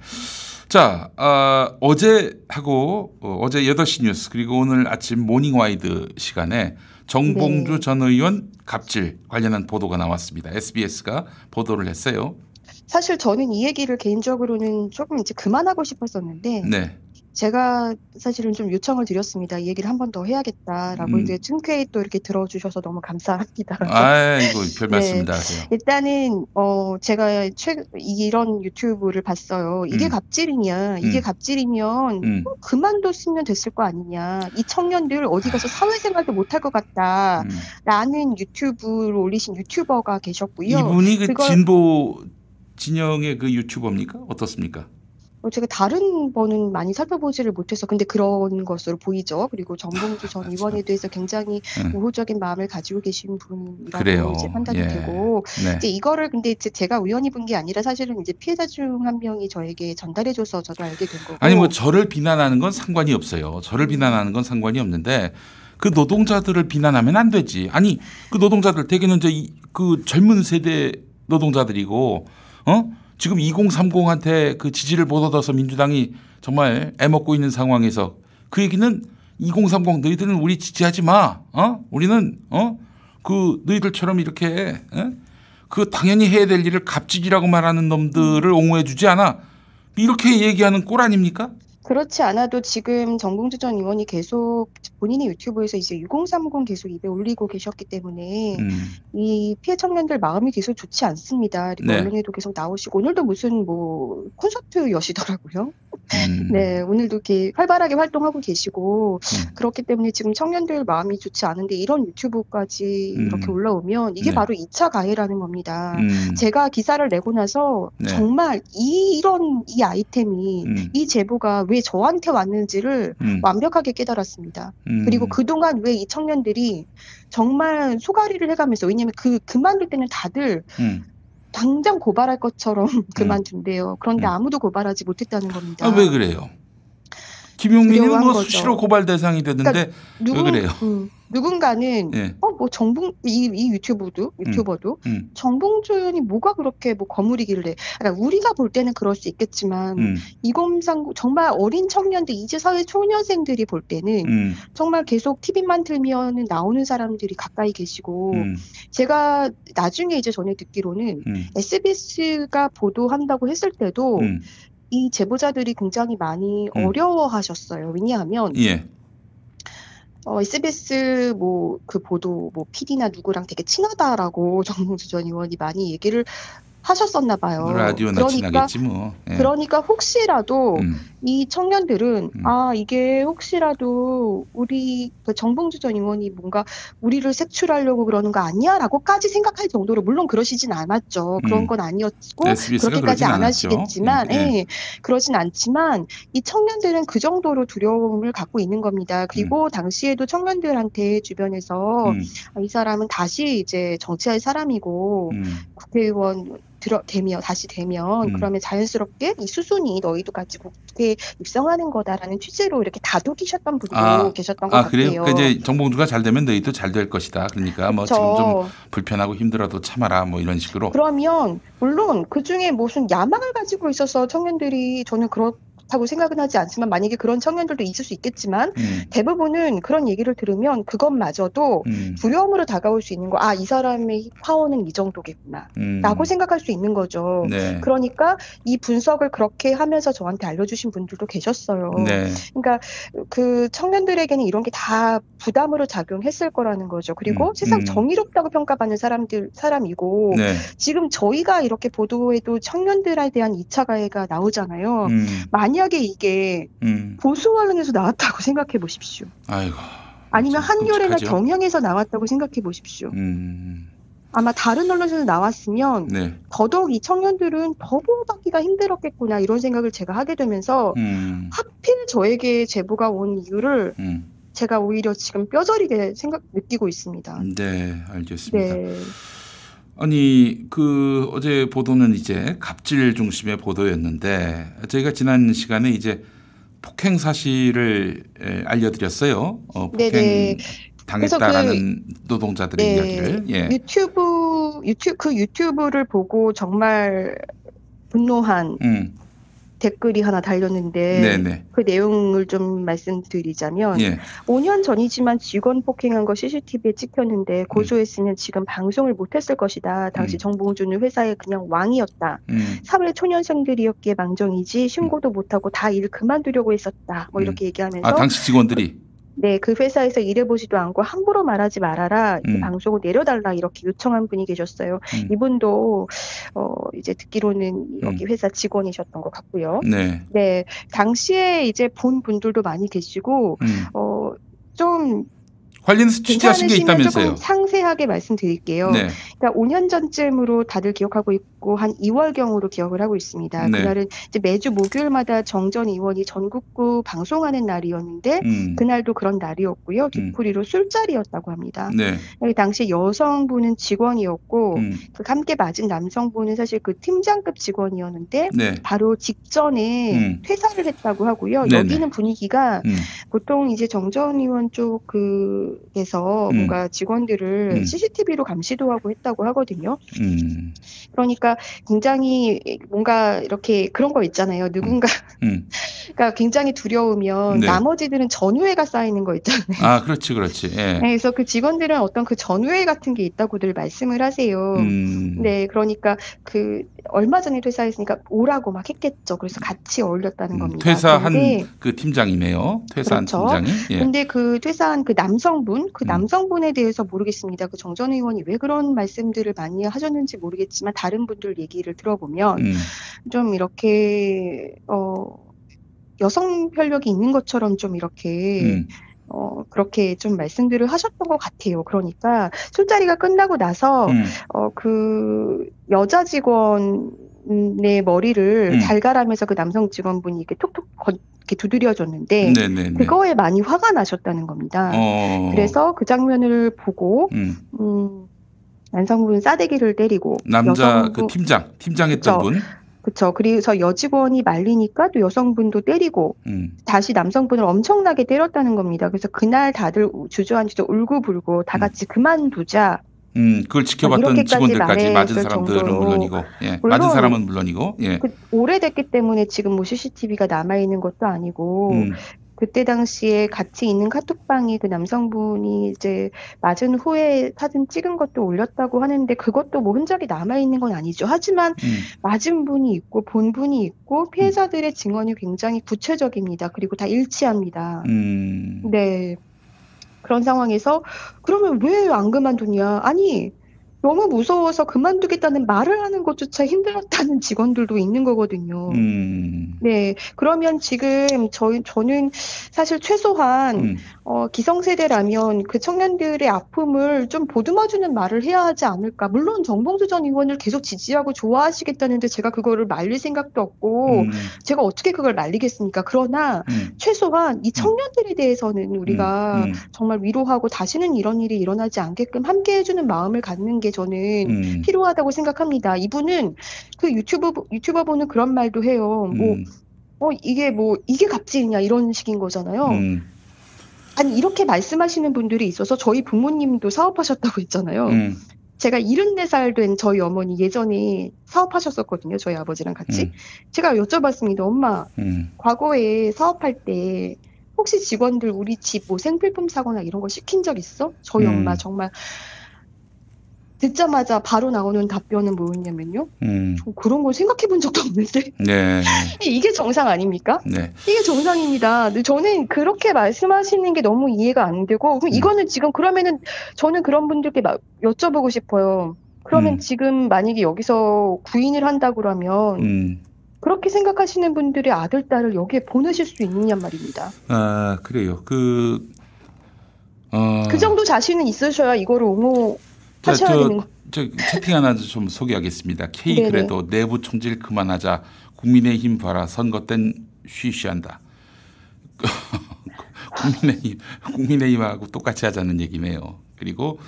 S14: 자, 아, 어제 하고 어, 어제 8시 뉴스 그리고 오늘 아침 모닝와이드 시간에 정봉주
S16: 네.
S14: 전 의원 갑질 관련한 보도가 나왔습니다. SBS가 보도를 했어요.
S16: 사실 저는 이 얘기를 개인적으로는 조금 이제 그만하고 싶었었는데
S14: 네.
S16: 제가 사실은 좀 요청을 드렸습니다. 이 얘기를 한 번 더 해야겠다라고
S14: 음.
S16: 이제 흔쾌히 또 이렇게 들어주셔서 너무 감사합니다.
S14: 아이고 별
S16: 네.
S14: 말씀을 다 하세요.
S16: 일단은 어 제가 최 이런 유튜브를 봤어요. 이게
S14: 음.
S16: 갑질이냐? 이게
S14: 음.
S16: 갑질이면
S14: 음.
S16: 어, 그만뒀으면 됐을 거 아니냐? 이 청년들 어디 가서 사회생활도 못할 것
S14: 음.
S16: 같다 라는 유튜브를 올리신 유튜버가 계셨고요.
S14: 이분이 그
S16: 그걸-
S14: 진보 진영의 그 유튜버입니까? 어떻습니까?
S16: 어, 제가 다른 거는 많이 살펴보지를 못해서 근데 그런 것으로 보이죠. 그리고 정봉주 전 의원에 대해서 굉장히
S14: 음.
S16: 우호적인 마음을 가지고 계신 분이라고. 이제 판단이
S14: 예.
S16: 되고
S14: 네.
S16: 이제 이거를 근데 이제 제가 우연히 본 게 아니라 사실은 이제 피해자 중 한 명이 저에게 전달해줘서 저도 알게 된 거고.
S14: 아니 뭐 저를 비난하는 건 상관이 없어요. 저를 비난하는 건 상관이 없는데 그 노동자들을 비난하면 안 되지. 아니 그 노동자들 대개는 이제 이- 그 젊은 세대 노동자들이고 어 지금 2030한테 그 지지를 못 얻어서 민주당이 정말 애먹고 있는 상황에서 그 얘기는 2030 너희들은 우리 지지하지 마. 어 우리는 어 그 너희들처럼 이렇게 어? 그 당연히 해야 될 일을 갑질이라고 말하는 놈들을 옹호해 주지 않아. 이렇게 얘기하는 꼴 아닙니까?
S16: 그렇지 않아도 지금 정봉주 전 의원이 계속 본인의 유튜브에서 이제 6030 계속 입에 올리고 계셨기 때문에
S14: 음.
S16: 이 피해 청년들 마음이 계속 좋지 않습니다. 그리고
S14: 네.
S16: 언론에도 계속 나오시고 오늘도 무슨 뭐 콘서트 여시더라고요.
S14: 음.
S16: 네, 오늘도 이렇게 활발하게 활동하고 계시고
S14: 음.
S16: 그렇기 때문에 지금 청년들 마음이 좋지 않은데 이런 유튜브까지
S14: 음.
S16: 이렇게 올라오면 이게
S14: 네.
S16: 바로 2차 가해라는 겁니다.
S14: 음.
S16: 제가 기사를 내고 나서
S14: 네.
S16: 정말 이, 이런 이 아이템이
S14: 음.
S16: 이 제보가 왜 저한테 왔는지를
S14: 음.
S16: 완벽하게 깨달았습니다.
S14: 음.
S16: 그리고 그동안 왜 이 청년들이 정말 소가리를 해가면서 왜냐면 그 그만둘 때는 다들
S14: 음.
S16: 당장 고발할 것처럼 그만둔대요. 그런데 아무도 고발하지 못했다는 겁니다.
S14: 아, 왜 그래요? 김용민은 뭐
S16: 거죠.
S14: 수시로 고발 대상이 됐는데
S16: 그러니까
S14: 왜
S16: 누군,
S14: 그래요?
S16: 음, 누군가는
S14: 예.
S16: 어뭐 정봉 이, 이 유튜브도 유튜버도
S14: 음.
S16: 정봉주 의원이 뭐가 그렇게 뭐 거물이길래 그러니까 우리가 볼 때는 그럴 수 있겠지만
S14: 음.
S16: 이검상 정말 어린 청년들 이제 사회 초년생들이 볼 때는
S14: 음.
S16: 정말 계속 TV만 틀면 나오는 사람들이 가까이 계시고
S14: 음.
S16: 제가 나중에 이제 전에 듣기로는
S14: 음.
S16: SBS가 보도한다고 했을 때도
S14: 음.
S16: 이 제보자들이 굉장히 많이
S14: 음.
S16: 어려워하셨어요. 왜냐하면
S14: 예.
S16: 어, SBS 뭐 그 보도 뭐 PD나 누구랑 되게 친하다라고 정봉주 전 의원이 많이 얘기를 하셨었나 봐요.
S14: 라디오나 친하겠지 뭐. 예.
S16: 그러니까 혹시라도
S14: 음.
S16: 이 청년들은 아 이게 혹시라도 우리 그 정봉주 전 의원이 뭔가 우리를 색출하려고 그러는 거 아니야라고까지 생각할 정도로 물론 그러시진 않았죠. 그런
S14: 음.
S16: 건 아니었고 그렇게까지 안
S14: 않았죠.
S16: 하시겠지만
S14: 예, 예.
S16: 예, 그러진 않지만 이 청년들은 그 정도로 두려움을 갖고 있는 겁니다. 그리고 당시에도 청년들한테 주변에서
S14: 음.
S16: 아, 이 사람은 다시 이제 정치할 사람이고
S14: 음.
S16: 국회의원 들어 되면 다시 되면
S14: 음.
S16: 그러면 자연스럽게 이 수순이 너희도 같이 국회에 입성하는 거다라는 취지로 이렇게 다독이셨던 분도 계셨던 것
S14: 아,
S16: 같아요.
S14: 그래요? 그러니까 이제 정봉주가 잘 되면 너희도 잘 될 것이다. 그러니까 뭐 지금 좀
S16: 그쵸.
S14: 불편하고 힘들어도 참아라 뭐 이런 식으로.
S16: 그러면 물론 그 중에 무슨 야망을 가지고 있어서 청년들이 저는 그렇 다고 생각은 하지 않지만 만약에 그런 청년들도 있을 수 있겠지만
S14: 음.
S16: 대부분은 그런 얘기를 들으면 그것마저도
S14: 음.
S16: 두려움으로 다가올 수 있는 거. 아, 이 사람의 파워는 이 정도겠구나.
S14: 음.
S16: 라고 생각할 수 있는 거죠.
S14: 네.
S16: 그러니까 이 분석을 그렇게 하면서 저한테 알려주신 분들도 계셨어요.
S14: 네.
S16: 그러니까 그 청년들에게는 이런 게 다 부담으로 작용했을 거라는 거죠. 그리고
S14: 음,
S16: 세상
S14: 음.
S16: 정의롭다고 평가받는 사람들 사람이고
S14: 네.
S16: 지금 저희가 이렇게 보도해도 청년들에 대한 2차 가해가 나오잖아요.
S14: 음.
S16: 만약에 이게
S14: 음.
S16: 보수 언론에서 나왔다고 생각해 보십시오.
S14: 아이고.
S16: 아니면 한겨레나
S14: 끔찍하죠.
S16: 경향에서 나왔다고 생각해 보십시오.
S14: 음.
S16: 아마 다른 언론에서 나왔으면
S14: 네.
S16: 더더욱 이 청년들은 더 보호받기가 힘들었겠구나 이런 생각을 제가 하게 되면서
S14: 음.
S16: 하필 저에게 제보가 온 이유를
S14: 음.
S16: 제가 오히려 지금 뼈저리게 생각 느끼고 있습니다.
S14: 네, 알겠습니다.
S16: 네.
S14: 아니 그 어제 보도는 이제 갑질 중심의 보도였는데 저희가 지난 시간에 이제 폭행 사실을 에, 알려드렸어요. 어, 폭행
S16: 네네. 그래서
S14: 당했다라는 노동자들의
S16: 네.
S14: 이야기를. 예.
S16: 유튜브 유튜브 그 유튜브를 보고 정말 분노한
S14: 음.
S16: 댓글이 하나 달렸는데
S14: 네네.
S16: 그 내용을 좀 말씀드리자면
S14: 예.
S16: 5년 전이지만 직원 폭행한 거 CCTV에 찍혔는데 고소했으면 지금 방송을 못했을 것이다. 당시
S14: 음.
S16: 정봉준은 회사의 그냥 왕이었다.
S14: 음.
S16: 사회 초년생들이었기에 망정이지 신고도 못하고 다 일 그만두려고 했었다. 뭐 이렇게 얘기하면서
S14: 아 당시 직원들이
S16: 네, 그 회사에서 일해보지도 않고 함부로 말하지 말아라. 이
S14: 음.
S16: 방송을 내려달라. 이렇게 요청한 분이 계셨어요.
S14: 음.
S16: 이분도, 어, 이제 듣기로는 여기 회사 직원이셨던 것 같고요.
S14: 네.
S16: 네, 당시에 이제 본 분들도 많이 계시고,
S14: 음.
S16: 어, 좀
S14: 관련해서 취재하신 게 있다면서요?
S16: 조금 상세하게 말씀드릴게요.
S14: 네.
S16: 그러니까 5년 전쯤으로 다들 기억하고 있고 한 2월경으로 기억을 하고 있습니다.
S14: 네.
S16: 그날은 이제 매주 목요일마다 정전 의원이 전국구 방송하는 날이었는데
S14: 음.
S16: 그날도 그런 날이었고요. 뒤풀이로 술자리였다고 합니다.
S14: 네.
S16: 그 당시 여성분은 직원이었고
S14: 음.
S16: 그 함께 맞은 남성분은 사실 그 팀장급 직원이었는데
S14: 네.
S16: 바로 직전에
S14: 음.
S16: 퇴사를 했다고 하고요.
S14: 네네.
S16: 여기는 분위기가
S14: 음.
S16: 보통 이제 정전 의원 쪽 그에서
S14: 음.
S16: 뭔가 직원들을
S14: 음.
S16: CCTV로 감시도 하고 했다고 하거든요.
S14: 음.
S16: 그러니까 굉장히 뭔가 이렇게 그런 거 있잖아요. 누군가
S14: 음.
S16: 그러니까 굉장히 두려우면
S14: 네.
S16: 나머지들은 전우회가 쌓이는 거 있잖아요.
S14: 아 그렇지 그렇지. 예.
S16: 네, 그래서 그 직원들은 어떤 그 전우회 같은 게 있다고들 말씀을 하세요.
S14: 음.
S16: 네, 그러니까 그 얼마 전에 퇴사했으니까 오라고 막 했겠죠. 그래서 같이 어울렸다는 겁니다.
S14: 음, 퇴사한
S16: 그런데
S14: 그 팀장이네요. 퇴사한
S16: 그렇죠.
S14: 팀장이. 예.
S16: 근데 그 퇴사한 그 남성분,
S14: 음.
S16: 그 남성분에 대해서 모르겠습니다. 그 정전 의원이 왜 그런 말씀 들을 많이 하셨는지 모르겠지만 다른 분들 얘기를 들어보면
S14: 음.
S16: 좀 이렇게 어 여성 편력이 있는 것처럼 좀 이렇게
S14: 음.
S16: 어 그렇게 좀 말씀들을 하셨던 것 같아요. 그러니까 술자리가 끝나고 나서
S14: 음.
S16: 어 그 여자 직원의 머리를
S14: 음.
S16: 달가라면서 그 남성 직원분이 이렇게 톡톡 거, 이렇게 두드려줬는데
S14: 네네네.
S16: 그거에 많이 화가 나셨다는 겁니다.
S14: 어.
S16: 그래서 그 장면을 보고
S14: 음.
S16: 음, 남성분 싸대기를 때리고
S14: 남자
S16: 여성분
S14: 그 팀장 팀장했던
S16: 그쵸.
S14: 분.
S16: 그쵸. 그래서 여직원이 말리니까 또 여성분도 때리고
S14: 음.
S16: 다시 남성분을 엄청나게 때렸다는 겁니다. 그래서 그날 다들 주저앉아서 울고불고 다 같이 그만두자.
S14: 음, 그걸 지켜봤던 직원들까지 맞은 사람들은
S16: 정도로.
S14: 물론이고, 예,
S16: 물론
S14: 맞은 사람은 물론이고, 예.
S16: 그 오래됐기 때문에 지금 뭐 CCTV가 남아 있는 것도 아니고
S14: 음.
S16: 그때 당시에 같이 있는 카톡방에 그 남성분이 이제 맞은 후에 사진 찍은 것도 올렸다고 하는데 그것도 뭐 흔적이 남아 있는 건 아니죠. 하지만
S14: 음.
S16: 맞은 분이 있고 본 분이 있고 피해자들의 증언이 굉장히 구체적입니다. 그리고 다 일치합니다.
S14: 음.
S16: 네. 그런 상황에서 그러면 왜 안 그만두냐? 아니, 너무 무서워서 그만두겠다는 말을 하는 것조차 힘들었다는 직원들도 있는 거거든요.
S14: 음.
S16: 네. 그러면 지금 저희, 저는 사실 최소한,
S14: 음.
S16: 어, 기성세대라면 그 청년들의 아픔을 좀 보듬어주는 말을 해야 하지 않을까. 물론 정봉수 전 의원을 계속 지지하고 좋아하시겠다는데 제가 그거를 말릴 생각도 없고,
S14: 음.
S16: 제가 어떻게 그걸 말리겠습니까? 그러나
S14: 음.
S16: 최소한 이 청년들에 대해서는 우리가
S14: 음.
S16: 정말 위로하고 다시는 이런 일이 일어나지 않게끔 함께 해주는 마음을 갖는 게 저는
S14: 음.
S16: 필요하다고 생각합니다. 이분은 그 유튜브 유튜버분은 그런 말도 해요. 뭐
S14: 음.
S16: 어, 이게 뭐, 이게 갑질이냐, 이런 식인 거잖아요.
S14: 음.
S16: 아니, 이렇게 말씀하시는 분들이 있어서 저희 부모님도 사업하셨다고 했잖아요.
S14: 음.
S16: 제가 74살 된 저희 어머니 예전에 사업하셨었거든요. 저희 아버지랑 같이.
S14: 음.
S16: 제가 여쭤봤습니다. 엄마,
S14: 음.
S16: 과거에 사업할 때 혹시 직원들 우리 집 뭐 생필품 사거나 이런 거 시킨 적 있어? 저희
S14: 음.
S16: 엄마 정말 듣자마자 바로 나오는 답변은 뭐였냐면요.
S14: 음.
S16: 저 그런 걸 생각해 본 적도 없는데.
S14: 네.
S16: 이게 정상 아닙니까?
S14: 네.
S16: 이게 정상입니다. 저는 그렇게 말씀하시는 게 너무 이해가 안 되고,
S14: 음.
S16: 그럼 이거는 지금 그러면은 저는 그런 분들께 막 여쭤보고 싶어요. 그러면
S14: 음.
S16: 지금 만약에 여기서 구인을 한다고 그러면
S14: 음.
S16: 그렇게 생각하시는 분들의 아들, 딸을 여기에 보내실 수 있느냐 말입니다.
S14: 아, 그래요. 그, 어.
S16: 그 정도 자신은 있으셔야 이거를
S14: 자,
S16: 옹호 하셔야 되는 거.
S14: 저, 저 채팅 하나 좀 소개하겠습니다. K
S16: 네네.
S14: 그래도 내부 총질 그만하자. 국민의힘 봐라. 선거 땐 쉬쉬한다. 국민의힘 국민의힘하고 똑같이 하자는 얘기네요. 그리고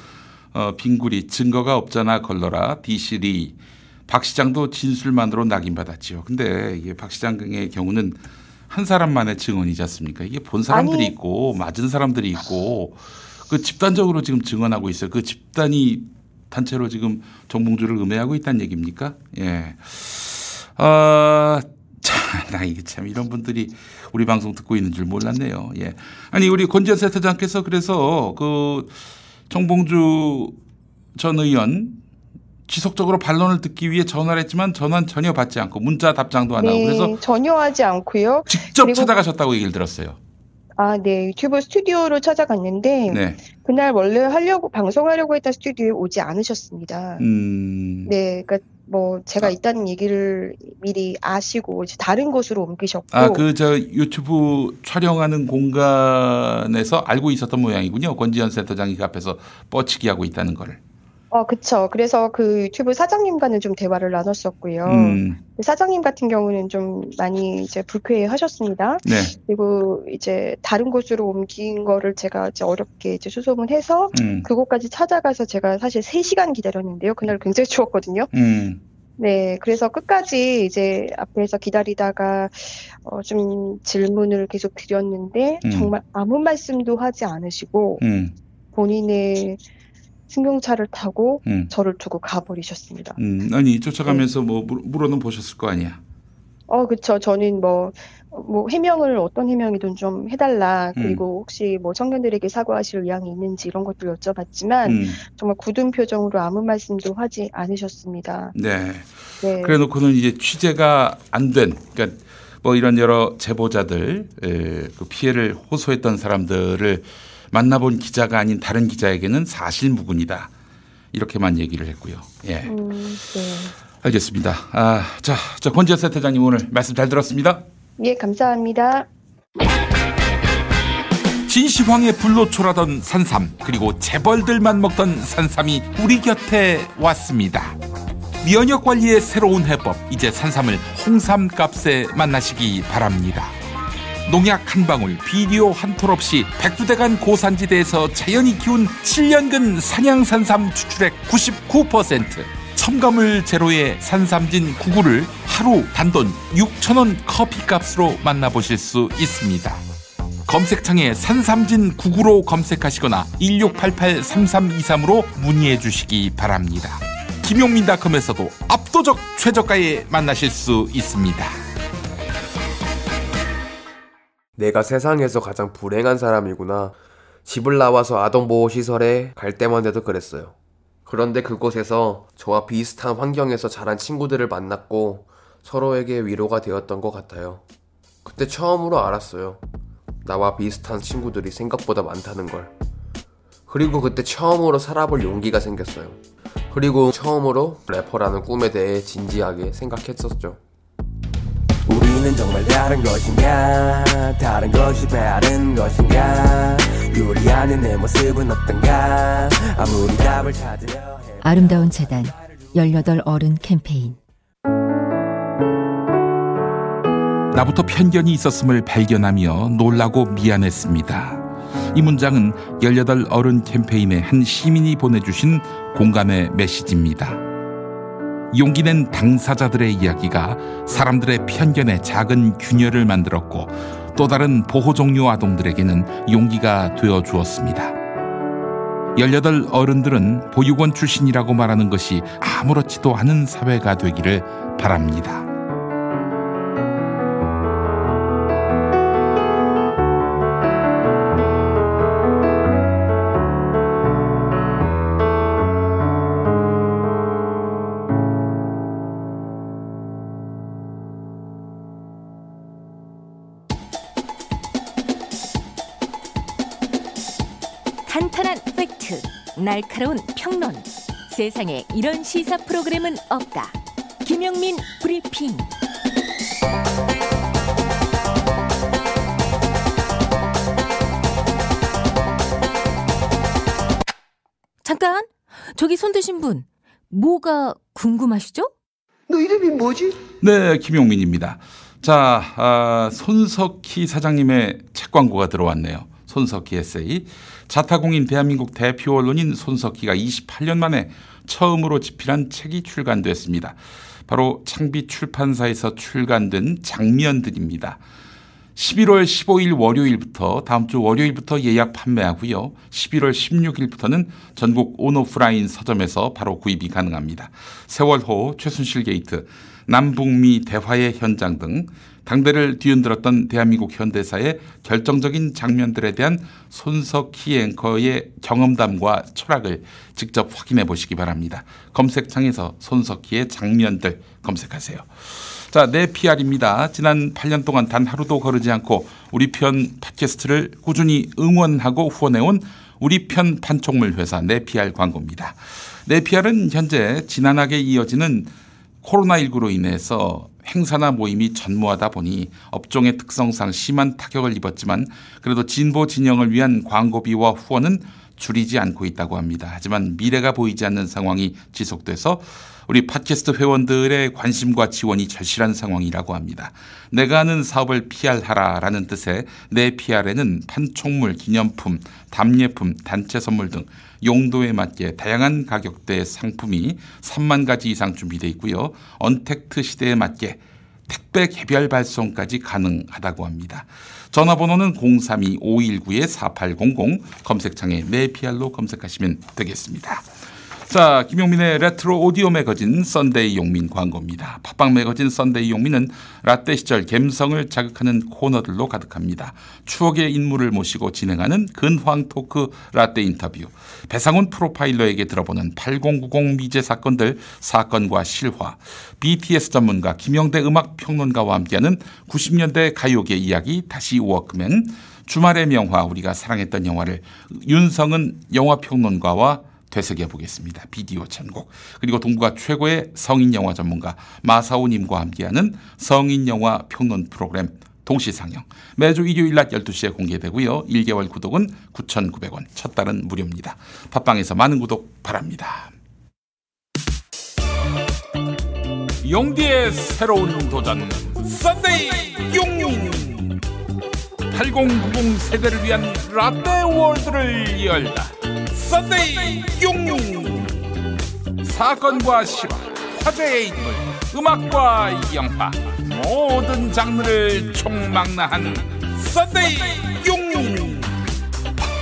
S14: 어, 빙구리 증거가 없잖아 걸러라. 디시리 박 시장도 진술만으로 낙인받았지요. 근데 이게 박 시장의 경우는 한 사람만의 증언이지 않습니까? 이게 본 사람들이
S16: 아니.
S14: 있고 맞은 사람들이 있고 그 집단적으로 지금 증언하고 있어요. 그 집단이 단체로 지금 정봉주를 음해하고 있다는 얘기입니까? 예. 아, 자, 나 이게 참 이런 분들이 우리 방송 듣고 있는 줄 몰랐네요. 예. 아니 우리 권지현 센터장께서 그래서 그 정봉주 전 의원 지속적으로 반론을 듣기 위해 전화를 했지만 전화는 전혀 받지 않고 문자 답장도 안 하고 그래서
S16: 네, 전혀 하지 않고요.
S14: 직접 찾아가셨다고 얘기를 들었어요.
S16: 아, 네. 유튜브 스튜디오로 찾아갔는데
S14: 네.
S16: 그날 원래 하려고 방송하려고 했던 스튜디오에 오지 않으셨습니다.
S14: 음.
S16: 네, 그러니까 뭐 제가 있다는 얘기를 미리 아시고 이제 다른 곳으로 옮기셨고
S14: 아 그 저 유튜브 촬영하는 공간에서 알고 있었던 모양이군요. 권지현 센터장이 그 앞에서 뻗치기 하고 있다는 거를.
S16: 어, 그쵸. 그래서 그 유튜브 사장님과는 좀 대화를 나눴었고요.
S14: 음.
S16: 그 사장님 같은 경우는 좀 많이 이제 불쾌해 하셨습니다.
S14: 네.
S16: 그리고 이제 다른 곳으로 옮긴 거를 제가 이제 어렵게 이제 수소문 해서
S14: 음.
S16: 그곳까지 찾아가서 제가 사실 3시간 기다렸는데요. 그날 굉장히 추웠거든요.
S14: 음.
S16: 네, 그래서 끝까지 이제 앞에서 기다리다가 어, 좀 질문을 계속 드렸는데
S14: 음.
S16: 정말 아무 말씀도 하지 않으시고
S14: 음.
S16: 본인의 승용차를 타고
S14: 음.
S16: 저를 두고 가버리셨습니다.
S14: 음. 아니 쫓아가면서 뭐 물- 물어는 보셨을 거 아니야.
S16: 어, 그쵸. 저는 뭐, 어, 뭐, 해명을 어떤 해명이든 좀 해달라.
S14: 음.
S16: 그리고 혹시 뭐 청년들에게 사과하실 의향이 있는지 이런 것들 여쭤봤지만
S14: 음.
S16: 정말 굳은 표정으로 아무 말씀도 하지 않으셨습니다.
S14: 네.
S16: 네.
S14: 그래 놓고는 이제 취재가 안 된, 그러니까 뭐 이런 여러 제보자들, 에, 그 피해를 호소했던 사람들을 만나본 기자가 아닌 다른 기자에게는 사실 무근이다. 이렇게만 얘기를 했고요. 예.
S16: 음, 네.
S14: 알겠습니다. 아, 자, 저 권지현 센터장님 오늘 말씀 잘 들었습니다.
S16: 예, 감사합니다.
S14: 진시황에 불로 초라던 산삼 그리고 재벌들만 먹던 산삼이 우리 곁에 왔습니다. 면역 관리의 새로운 해법 이제 산삼을 홍삼 값에 만나시기 바랍니다. 농약 한 방울, 비료 한 톨 없이 백두대간 고산지대에서 자연이 키운 7년근 산양산삼 추출액 99%, 첨가물 제로의 산삼진 99를 하루 단돈 6천원 커피값으로 만나보실 수 있습니다. 검색창에 산삼진 99로 검색하시거나 1688-3323으로 문의해 주시기 바랍니다. 김용민닷컴에서도 압도적 최저가에 만나실 수 있습니다.
S18: 내가 세상에서 가장 불행한 사람이구나. 집을 나와서 아동보호시설에 갈 때만 해도 그랬어요. 그런데 그곳에서 저와 비슷한 환경에서 자란 친구들을 만났고 서로에게 위로가 되었던 것 같아요. 그때 처음으로 알았어요. 나와 비슷한 친구들이 생각보다 많다는 걸. 그리고 그때 처음으로 살아볼 용기가 생겼어요. 그리고 처음으로 래퍼라는 꿈에 대해 진지하게 생각했었죠.
S12: 우리는 정말 다른 것인가 다른 것이 다른 것인가 요리하는 내 모습은 어떤가 아무리 답을 찾으려
S15: 아름다운 재단 18 어른 캠페인
S14: 나부터 편견이 있었음을 발견하며 놀라고 미안했습니다. 이 문장은 18 어른 캠페인의 한 시민이 보내주신 공감의 메시지입니다. 용기 낸 당사자들의 이야기가 사람들의 편견에 작은 균열을 만들었고 또 다른 보호 종료 아동들에게는 용기가 되어 주었습니다. 18 어른들은 보육원 출신이라고 말하는 것이 아무렇지도 않은 사회가 되기를 바랍니다.
S15: 탄탄한 팩트, 날카로운 평론. 세상에 이런 시사 프로그램은 없다. 김용민 브리핑. 잠깐, 저기 손 드신 분, 뭐가 궁금하시죠?
S12: 너 이름이 뭐지?
S14: 네, 김용민입니다. 자, 아, 손석희 사장님의 책 광고가 들어왔네요. 손석희 에세이. 자타공인 대한민국 대표 언론인 손석희가 28년 만에 처음으로 집필한 책이 출간됐습니다. 바로 창비 출판사에서 출간된 장면들입니다. 11월 15일 월요일부터 다음 주 월요일부터 예약 판매하고요. 11월 16일부터는 전국 온오프라인 서점에서 바로 구입이 가능합니다. 세월호, 최순실 게이트, 남북미 대화의 현장 등 당대를 뒤흔들었던 대한민국 현대사의 결정적인 장면들에 대한 손석희 앵커의 경험담과 철학을 직접 확인해 보시기 바랍니다. 검색창에서 손석희의 장면들 검색하세요. 자, 내 PR입니다. 지난 8년 동안 단 하루도 거르지 않고 우리 편 팟캐스트를 꾸준히 응원하고 후원해온 우리 편 판촉물 회사 내 PR 광고입니다. 내 PR은 현재 지난하게 이어지는 코로나19로 인해서 행사나 모임이 전무하다 보니 업종의 특성상 심한 타격을 입었지만 그래도 진보 진영을 위한 광고비와 후원은 줄이지 않고 있다고 합니다. 하지만 미래가 보이지 않는 상황이 지속돼서 우리 팟캐스트 회원들의 관심과 지원이 절실한 상황이라고 합니다. 내가 하는 사업을 PR하라라는 뜻의 내 PR에는 판촉물, 기념품, 답례품, 단체 선물 등 용도에 맞게 다양한 가격대의 상품이 3만 가지 이상 준비되어 있고요. 언택트 시대에 맞게 택배 개별 발송까지 가능하다고 합니다. 전화번호는 032-519-4800 검색창에 내피알로 검색하시면 되겠습니다. 자, 김용민의 레트로 오디오 매거진 썬데이 용민 광고입니다. 팟빵 매거진 썬데이 용민은 라떼 시절 감성을 자극하는 코너들로 가득합니다. 추억의 인물을 모시고 진행하는 근황 토크 라떼 인터뷰. 배상훈 프로파일러에게 들어보는 8090 미제 사건들 사건과 실화. BTS 전문가 김영대 음악 평론가와 함께하는 90년대 가요계 이야기 다시 워크맨. 주말의 명화 우리가 사랑했던 영화를 윤성은 영화 평론가와 되새겨 보겠습니다. 비디오 천곡 그리고 동부가 최고의 성인 영화 전문가 마사오님과 함께하는 성인 영화 평론 프로그램 동시 상영 매주 일요일 낮 12시에 공개되고요. 1개월 구독은 9,900원 첫 달은 무료입니다. 팟빵에서 많은 구독 바랍니다. 용디의 새로운 도전 썬데이 용민 8090 세대를 위한 라떼 월드를 열다 썬데이 용민 사건과 실화 화제의 인물 음악과 영화 모든 장르를 총망라한 썬데이 용민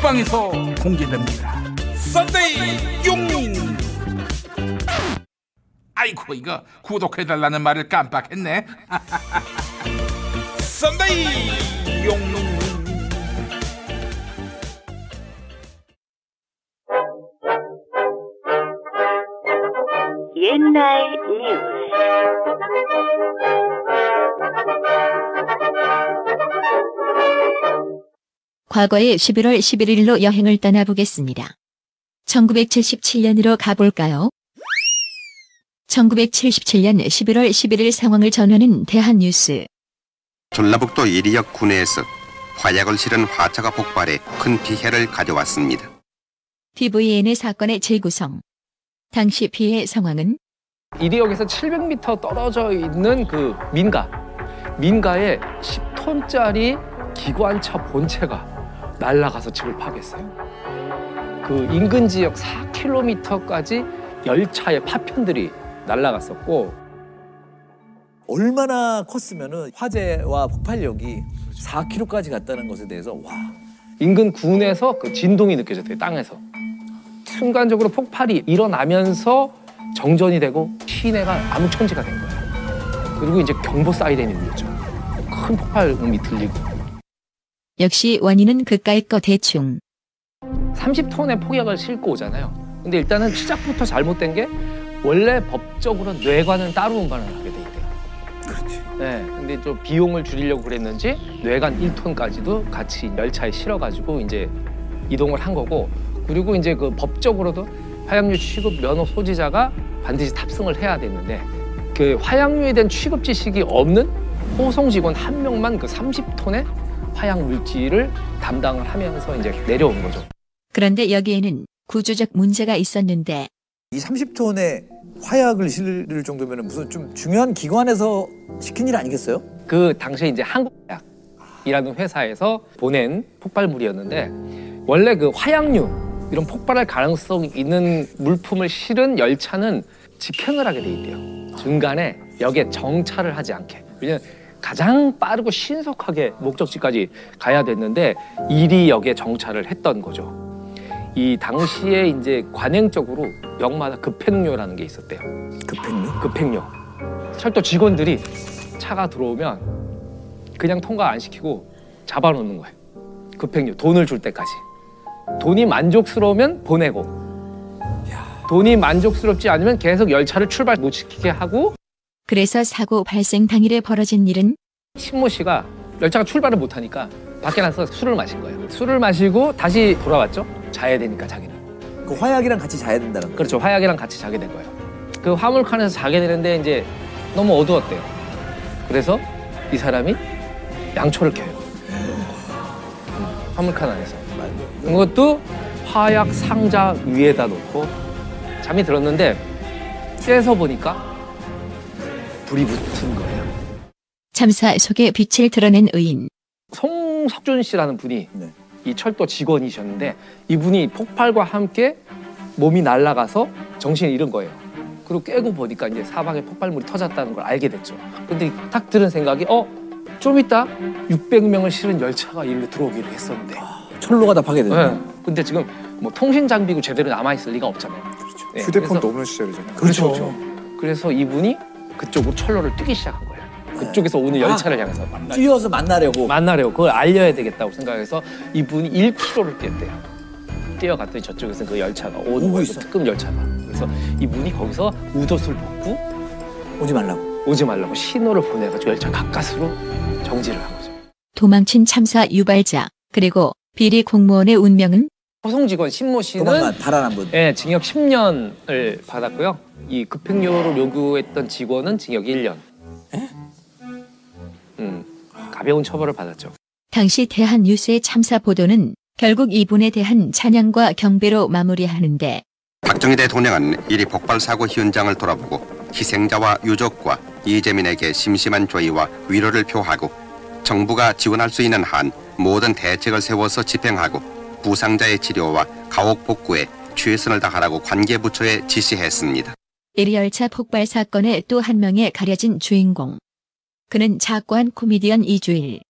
S14: 팟빵에서 공개됩니다. 썬데이 용용 아이고 이거 구독해달라는 말을 깜빡했네. 썬데이 용
S19: 옛날 뉴스
S1: 과거의 11월 11일로 여행을 떠나보겠습니다. 1977년으로 가볼까요? 1977년 11월 11일 상황을 전하는 대한뉴스.
S20: 전라북도 예리역 군내에서 화약을 실은 화차가 폭발해 큰 피해를 가져왔습니다.
S1: TVN의 사건의 재구성. 당시 피해 상황은
S21: 이리역에서 700m 떨어져 있는 그 민가, 민가에 10톤짜리 기관차 본체가 날아가서 집을 파괴했어요. 그 인근 지역 4km까지 열차의 파편들이 날아갔었고
S22: 얼마나 컸으면은 화재와 폭발력이 4km까지 갔다는 것에 대해서 와.
S21: 인근 군에서 그 진동이 느껴졌대요 땅에서. 순간적으로 폭발이 일어나면서 정전이 되고 시내가 암흑천지가 된 거예요. 그리고 이제 경보 사이렌이 울렸죠. 큰 폭발음이 들리고
S1: 역시 원인은 그까이 거 대충.
S21: 30톤의 폭약을 싣고 오잖아요. 근데 일단은 시작부터 잘못된 게 원래 법적으로 뇌관은 따로 운반을 하게 돼 있대요.
S22: 그렇지.
S21: 네, 근데 좀 비용을 줄이려고 그랬는지 뇌관 1톤까지도 같이 열차에 실어가지고 이제 이동을 한 거고 그리고 이제 그 법적으로도 화약류 취급 면허 소지자가 반드시 탑승을 해야 되는데 그 화약류에 대한 취급 지식이 없는 호송 직원 한 명만 그 30톤의 화약 물질을 담당을 하면서 이제 내려온 거죠.
S1: 그런데 여기에는 구조적 문제가 있었는데
S22: 이 30톤의 화약을 실을 정도면 무슨 좀 중요한 기관에서 시킨 일 아니겠어요?
S21: 그 당시에 이제 한국화약이라는 회사에서 보낸 폭발물이었는데 원래 그 화약류 이런 폭발할 가능성이 있는 물품을 실은 열차는 직행을 하게 돼 있대요. 중간에 역에 정차를 하지 않게. 왜냐면 가장 빠르고 신속하게 목적지까지 가야 됐는데 이리 역에 정차를 했던 거죠. 이 당시에 이제 관행적으로 역마다 급행료라는 게 있었대요.
S22: 급행료?
S21: 급행료. 철도 직원들이 차가 들어오면 그냥 통과 안 시키고 잡아놓는 거예요. 급행료 돈을 줄 때까지. 돈이 만족스러우면 보내고 돈이 만족스럽지 않으면 계속 열차를 출발 못 시키게 하고
S1: 그래서 사고 발생 당일에 벌어진 일은
S21: 신모 씨가 열차가 출발을 못 하니까 밖에 나서 술을 마신 거예요. 술을 마시고 다시 돌아왔죠. 자야 되니까 자기는.
S22: 그 화약이랑 같이 자야 된다는 거.
S21: 그렇죠. 화약이랑 같이 자게 된 거예요. 그 화물칸에서 자게 되는데 이제 너무 어두웠대요. 그래서 이 사람이 양초를 켜요. 음, 화물칸 안에서. 그것도 화약 상자 위에다 놓고 잠이 들었는데 깨서 보니까 불이 붙은 거예요.
S1: 참사 속에 빛을 드러낸 의인.
S21: 송석준 씨라는 분이 이 철도 직원이셨는데 이분이 폭발과 함께 몸이 날아가서 정신을 잃은 거예요. 그리고 깨고 보니까 이제 사방에 폭발물이 터졌다는 걸 알게 됐죠. 근데 딱 들은 생각이 어? 좀 있다 600명을 실은 열차가 일로 들어오기로 했었는데
S22: 철로가 다 파괴됐네.
S21: 네. 근데 지금 뭐 통신 장비고 제대로 남아 있을 리가 없잖아요. 네,
S23: 휴대폰
S21: 그래서-
S23: 없는 시절이잖아요.
S21: 그렇죠. 그렇죠. 그래서 이분이 그쪽으로 철로를 뛰기 시작한 거예요. 그쪽에서 오는 열차를 향해서
S22: 뛰어서 만나려고.
S21: 만나려고 그걸 알려야 되겠다고 생각해서 이분이 1km를 뛰었대요. 뛰어갔더니 저쪽에서 그 열차가 오는 거예요. 그 특급 열차가. 그래서 이분이 거기서 우도술 벗고
S22: 오지 말라고.
S21: 오지 말라고 신호를 보내가지고 열차 가까스로 정지를 한 거죠.
S1: 도망친 참사 유발자 그리고 비리 공무원의 운명은
S21: 호송 직원 신모 씨는
S22: 도망간 달아난 분.
S21: 예, 징역 10년을 받았고요. 이 급행료를 요구했던 직원은 징역 1년. 음, 가벼운 처벌을 받았죠.
S1: 당시 대한뉴스의 참사 보도는 결국 이분에 대한 찬양과 경배로 마무리하는데
S20: 박정희 대통령은 이리 폭발 사고 현장을 돌아보고 희생자와 유족과 이재민에게 심심한 조의와 위로를 표하고 정부가 지원할 수 있는 한 모든 대책을 세워서 집행하고 부상자의 치료와 가옥 복구에 최선을 다하라고 관계부처에 지시했습니다.
S1: 에리열차 폭발 사건의 또 한 명의 가려진 주인공. 그는 작고한 코미디언 이주일.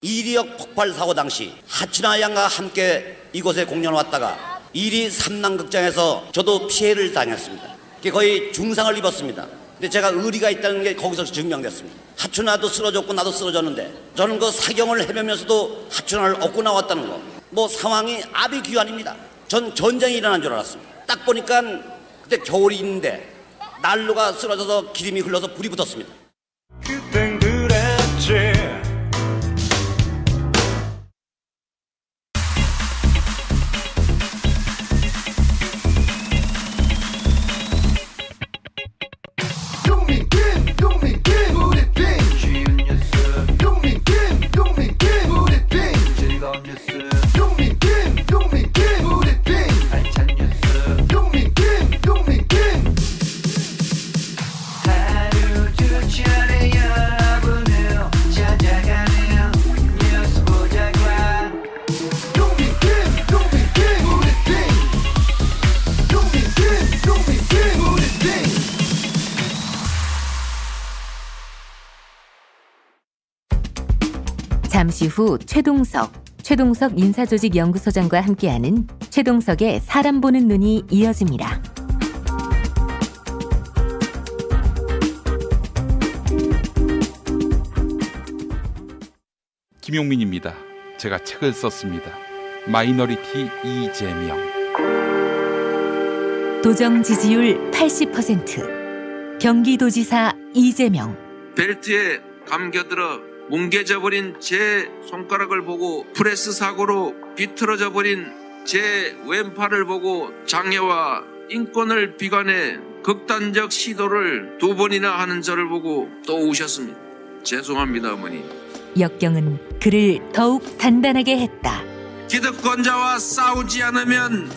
S19: 이리역 폭발 사고 당시 하춘아 양과 함께 이곳에 공연 왔다가 이리 삼남극장에서 저도 피해를 당했습니다. 그게 거의 중상을 입었습니다. 근데 제가 의리가 있다는 게 거기서 증명됐습니다. 하춘아도 쓰러졌고 나도 쓰러졌는데 저는 그 사경을 헤매면서도 하춘아를 얻고 나왔다는 거. 뭐 상황이 아비규환입니다. 전 전쟁이 일어난 줄 알았습니다. 딱 보니까 그때 겨울이 있는데 난로가 쓰러져서 기름이 흘러서 불이 붙었습니다.
S15: 후 최동석, 최동석 인사조직 연구소장과 함께하는 최동석의 사람 보는 눈이 이어집니다.
S14: 김용민입니다. 제가 책을 썼습니다. 마이너리티 이재명.
S15: 도정 지지율 80%. 경기도지사 이재명.
S24: 벨트에 감겨들어 뭉개져 버린 제 손가락을 보고 프레스 사고로 비틀어져 버린 제 왼팔을 보고 장애와 인권을 비관해 극단적 시도를 두 번이나 하는 저를 보고 또 우셨습니다. 죄송합니다, 어머니.
S15: 역경은 그를 더욱 단단하게 했다.
S24: 기득권자와 싸우지 않으면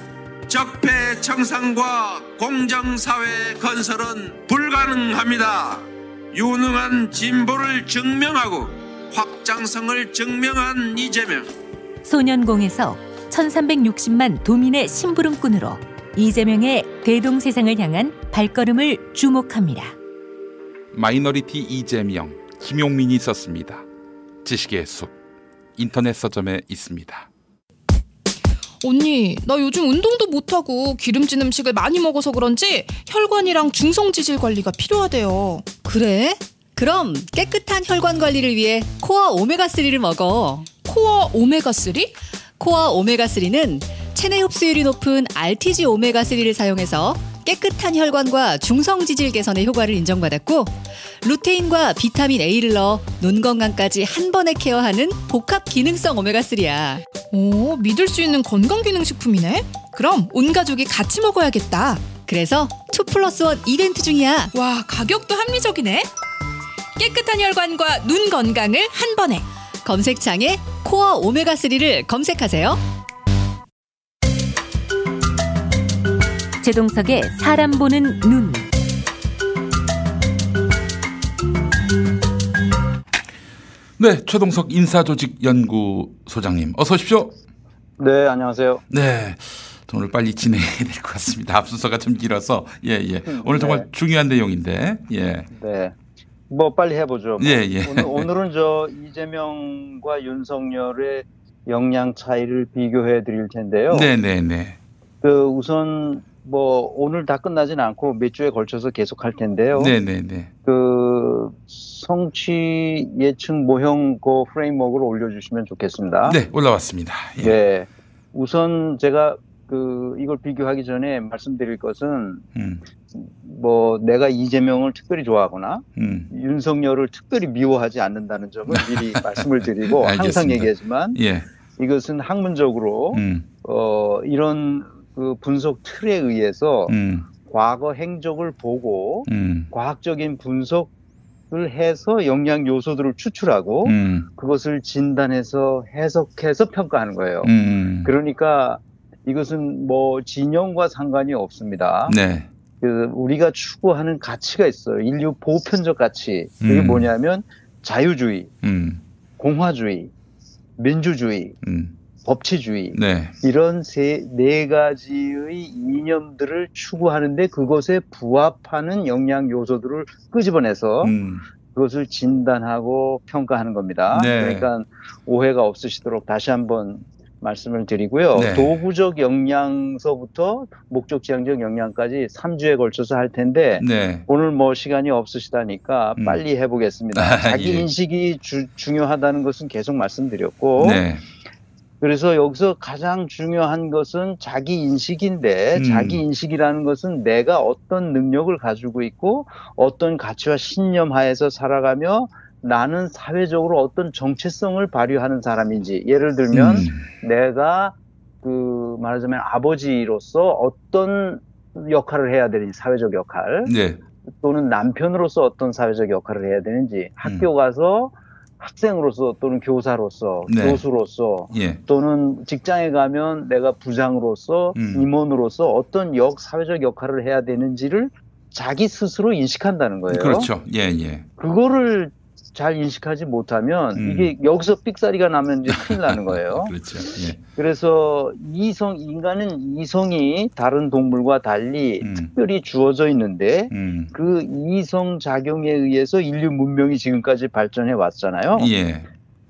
S24: 적폐 청산과 공정사회 건설은 불가능합니다. 유능한 진보를 증명하고 확장성을 증명한 이재명.
S15: 소년공에서 1360만 도민의 심부름꾼으로 이재명의 대동세상을 향한 발걸음을 주목합니다.
S14: 마이너리티 이재명, 김용민이 썼습니다. 지식의 숲 인터넷 서점에 있습니다.
S25: 언니, 나 요즘 운동도 못하고 기름진 음식을 많이 먹어서 그런지 혈관이랑 중성지질 관리가 필요하대요.
S26: 그래?
S27: 그럼 깨끗한 혈관 관리를 위해 코어 오메가3를 먹어.
S25: 코어 오메가3?
S27: 코어 오메가3는 체내 흡수율이 높은 RTG 오메가3를 사용해서 깨끗한 혈관과 중성 지질 개선의 효과를 인정받았고 루테인과 비타민 A를 넣어 눈 건강까지 한 번에 케어하는 복합 기능성 오메가3야.
S25: 오, 믿을 수 있는 건강 기능 식품이네? 그럼 온 가족이 같이 먹어야겠다.
S27: 그래서 2 플러스 1 이벤트 중이야.
S25: 와, 가격도 합리적이네. 깨끗한 혈관과 눈 건강을 한 번에.
S27: 검색창에 코어 오메가3를 검색하세요.
S15: 최동석의 사람 보는 눈.
S14: 네, 최동석 인사조직연구소장님 어서 오십시오.
S28: 네, 안녕하세요.
S14: 네. 오늘 빨리 진행해야 될 것 같습니다. 앞순서가 좀 길어서 예 예. 오늘 정말
S28: 네.
S14: 중요한 내용인데 예.
S28: 네. 뭐 빨리 해보죠. 뭐.
S14: 예, 예.
S28: 오늘, 오늘은 저 이재명과 윤석열의 역량 차이를 비교해 드릴 텐데요.
S14: 네네네.
S28: 그 우선 뭐 오늘 다 끝나진 않고 몇 주에 걸쳐서 계속 할 텐데요.
S14: 네네네.
S28: 그 성취 예측 모형 그 프레임워크를 올려주시면 좋겠습니다.
S14: 네 올라왔습니다. 예.
S28: 네. 우선 제가 그 이걸 비교하기 전에 말씀드릴 것은
S14: 음.
S28: 뭐 내가 이재명을 특별히 좋아하거나
S14: 음.
S28: 윤석열을 특별히 미워하지 않는다는 점을 미리 말씀을 드리고 항상. 얘기하지만
S14: 예.
S28: 이것은 학문적으로
S14: 음.
S28: 어 이런 그 분석 틀에 의해서
S14: 음.
S28: 과거 행적을 보고
S14: 음.
S28: 과학적인 분석 을 해서 영양 요소들을 추출하고
S14: 음.
S28: 그것을 진단해서 해석해서 평가하는 거예요.
S14: 음.
S28: 그러니까 이것은 뭐 진영과 상관이 없습니다.
S14: 네.
S28: 그 우리가 추구하는 가치가 있어요. 인류 보편적 가치. 그게
S14: 음.
S28: 뭐냐면 자유주의,
S14: 음.
S28: 공화주의, 민주주의,
S14: 음.
S28: 법치주의.
S14: 네.
S28: 이런 세, 네 가지의 이념들을 추구하는데 그것에 부합하는 영양 요소들을 끄집어내서
S14: 음.
S28: 그것을 진단하고 평가하는 겁니다.
S14: 네.
S28: 그러니까 오해가 없으시도록 다시 한번 말씀을 드리고요.
S14: 네.
S28: 도구적 영양서부터 목적 지향적 영양까지 3주에 걸쳐서 할 텐데
S14: 네.
S28: 오늘 뭐 시간이 없으시다니까
S14: 음.
S28: 빨리 해보겠습니다.
S14: 아,
S28: 자기
S14: 예.
S28: 인식이 주- 중요하다는 것은 계속 말씀드렸고
S14: 네.
S28: 그래서 여기서 가장 중요한 것은 자기 인식인데
S14: 음.
S28: 자기 인식이라는 것은 내가 어떤 능력을 가지고 있고 어떤 가치와 신념 하에서 살아가며 나는 사회적으로 어떤 정체성을 발휘하는 사람인지 예를 들면
S14: 음.
S28: 내가 그 말하자면 아버지로서 어떤 역할을 해야 되는지 사회적 역할
S14: 네.
S28: 또는 남편으로서 어떤 사회적 역할을 해야 되는지 학교 가서 학생으로서 또는 교사로서
S14: 네.
S28: 교수로서
S14: 예.
S28: 또는 직장에 가면 내가 부장으로서
S14: 음.
S28: 임원으로서 어떤 역 사회적 역할을 해야 되는지를 자기 스스로 인식한다는 거예요.
S14: 그렇죠. 예, 예.
S28: 그거를 잘 인식하지 못하면
S14: 음.
S28: 이게 여기서 삑사리가 나면 이제 큰일 나는 거예요.
S14: 그렇죠. 예.
S28: 그래서 이성 인간은 이성이 다른 동물과 달리 특별히 주어져 있는데
S14: 음.
S28: 그 이성 작용에 의해서 인류 문명이 지금까지 발전해 왔잖아요.
S14: 예.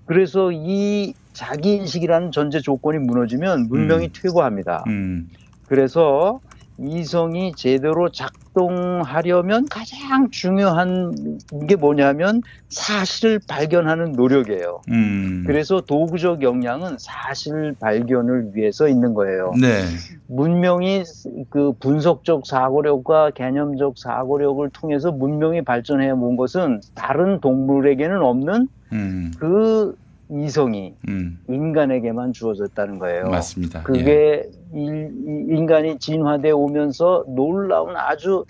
S28: 그래서 이 자기 인식이라는 전제 조건이 무너지면 문명이 퇴보합니다.
S14: 음.
S28: 그래서 이성이 제대로 작동하려면 가장 중요한 게 뭐냐면 사실을 발견하는 노력이에요.
S14: 음.
S28: 그래서 도구적 역량은 사실 발견을 위해서 있는 거예요.
S14: 네.
S28: 문명이 그 분석적 사고력과 개념적 사고력을 통해서 문명이 발전해 온 것은 다른 동물에게는 없는
S14: 음.
S28: 그 이성이
S14: 음.
S28: 인간에게만 주어졌다는 거예요.
S14: 맞습니다. 예.
S28: 그게 일- 이- 인간이 진화돼 오면서 놀라운 아주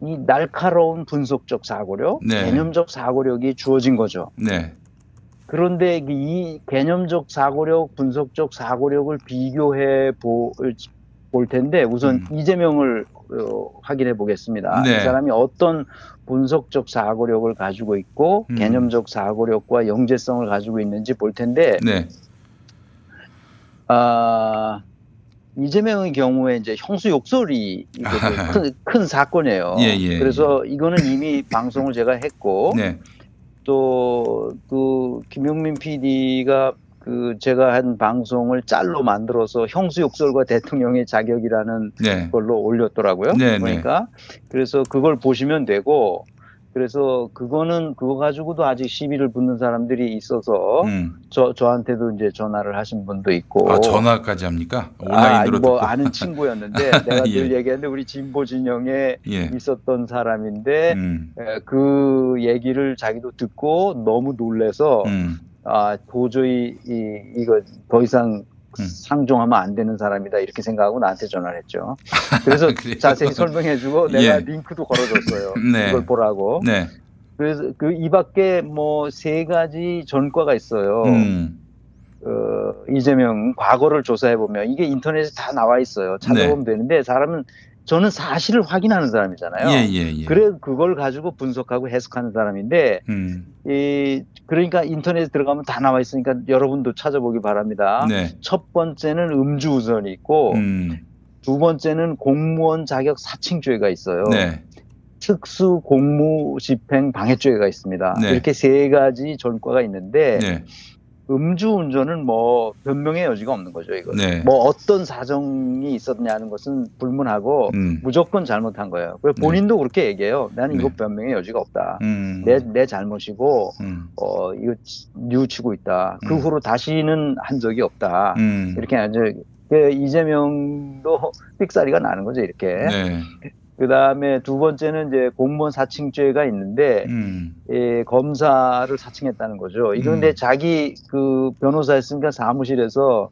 S28: 이 날카로운 분석적 사고력,
S14: 네.
S28: 개념적 사고력이 주어진 거죠.
S14: 네.
S28: 그런데 이 개념적 사고력, 분석적 사고력을 비교해 보, 볼 텐데 우선 이재명을 어, 확인해 보겠습니다.
S14: 음. 네.
S28: 이 사람이 어떤 분석적 사고력을 가지고 있고
S14: 음.
S28: 개념적 사고력과 영재성을 가지고 있는지 볼 텐데
S14: 네.
S28: 아, 이재명의 경우에 이제 형수 욕설이 이게 큰, 큰 사건이에요.
S14: 예, 예,
S28: 그래서 이거는 이미 방송을 제가 했고
S14: 네.
S28: 또그 김용민 PD가 그 제가 한 방송을 짤로 만들어서 형수 욕설과 대통령의 자격이라는
S14: 네.
S28: 걸로 올렸더라고요.
S14: 네, 네.
S28: 그러니까 그래서 그걸 보시면 되고 그래서 그거는 그거 가지고도 아직 시비를 붙는 사람들이 있어서
S14: 음.
S28: 저 저한테도 이제 전화를 하신 분도 있고
S14: 아 전화까지 합니까?
S28: 아,
S14: 온라인으로
S28: 뭐
S14: 듣고.
S28: 아는 친구였는데 내가 늘
S14: 예.
S28: 얘기했는데 우리 진보 진영에
S14: 예.
S28: 있었던 사람인데
S14: 음.
S28: 에, 그 얘기를 자기도 듣고 너무 놀래서
S14: 음.
S28: 아 도저히 이 이거 더 이상
S14: 음.
S28: 상종하면 안 되는 사람이다 이렇게 생각하고 나한테 전화를 했죠. 그래서 자세히 설명해주고 내가
S14: 예.
S28: 링크도 걸어줬어요.
S14: 네.
S28: 이걸 보라고.
S14: 네.
S28: 그래서 그 이 밖에 뭐 세 가지 전과가 있어요.
S14: 음.
S28: 어, 이재명 과거를 조사해 보면 이게 인터넷에 다 나와 있어요. 찾아보면 되는데 사람은 저는 사실을 확인하는 사람이잖아요.
S14: 네. 예, 예, 예.
S28: 그래 그걸 가지고 분석하고 해석하는 사람인데
S14: 음.
S28: 이 그러니까 인터넷에 들어가면 다 나와 있으니까 여러분도 찾아보기 바랍니다.
S14: 네.
S28: 첫 번째는 음주 우선이 있고
S14: 음.
S28: 두 번째는 공무원 자격 사칭죄가 있어요.
S14: 네.
S28: 특수 공무 집행 방해죄가 있습니다.
S14: 네.
S28: 이렇게 세 가지 전과가 있는데
S14: 네.
S28: 음주 운전은 뭐 변명의 여지가 없는 거죠, 이거.
S14: 네.
S28: 뭐 어떤 사정이 있었냐는 것은 불문하고
S14: 음.
S28: 무조건 잘못한 거예요. 그래서 본인도 그렇게 얘기해요. 나는 이거 변명의 여지가 없다.
S14: 네. 음.
S28: 내, 내 잘못이고,
S14: 음.
S28: 어, 이거 뉘우치고 있다. 그
S14: 음.
S28: 후로 다시는 한 적이 없다.
S14: 음.
S28: 이렇게 아주, 그 이재명도 삑사리가 나는 거죠, 이렇게.
S14: 네.
S28: 그 다음에 두 번째는 이제 공무원 사칭죄가 있는데,
S14: 음.
S28: 예, 검사를 사칭했다는 거죠. 이거 근데 자기 그 변호사였으니까 사무실에서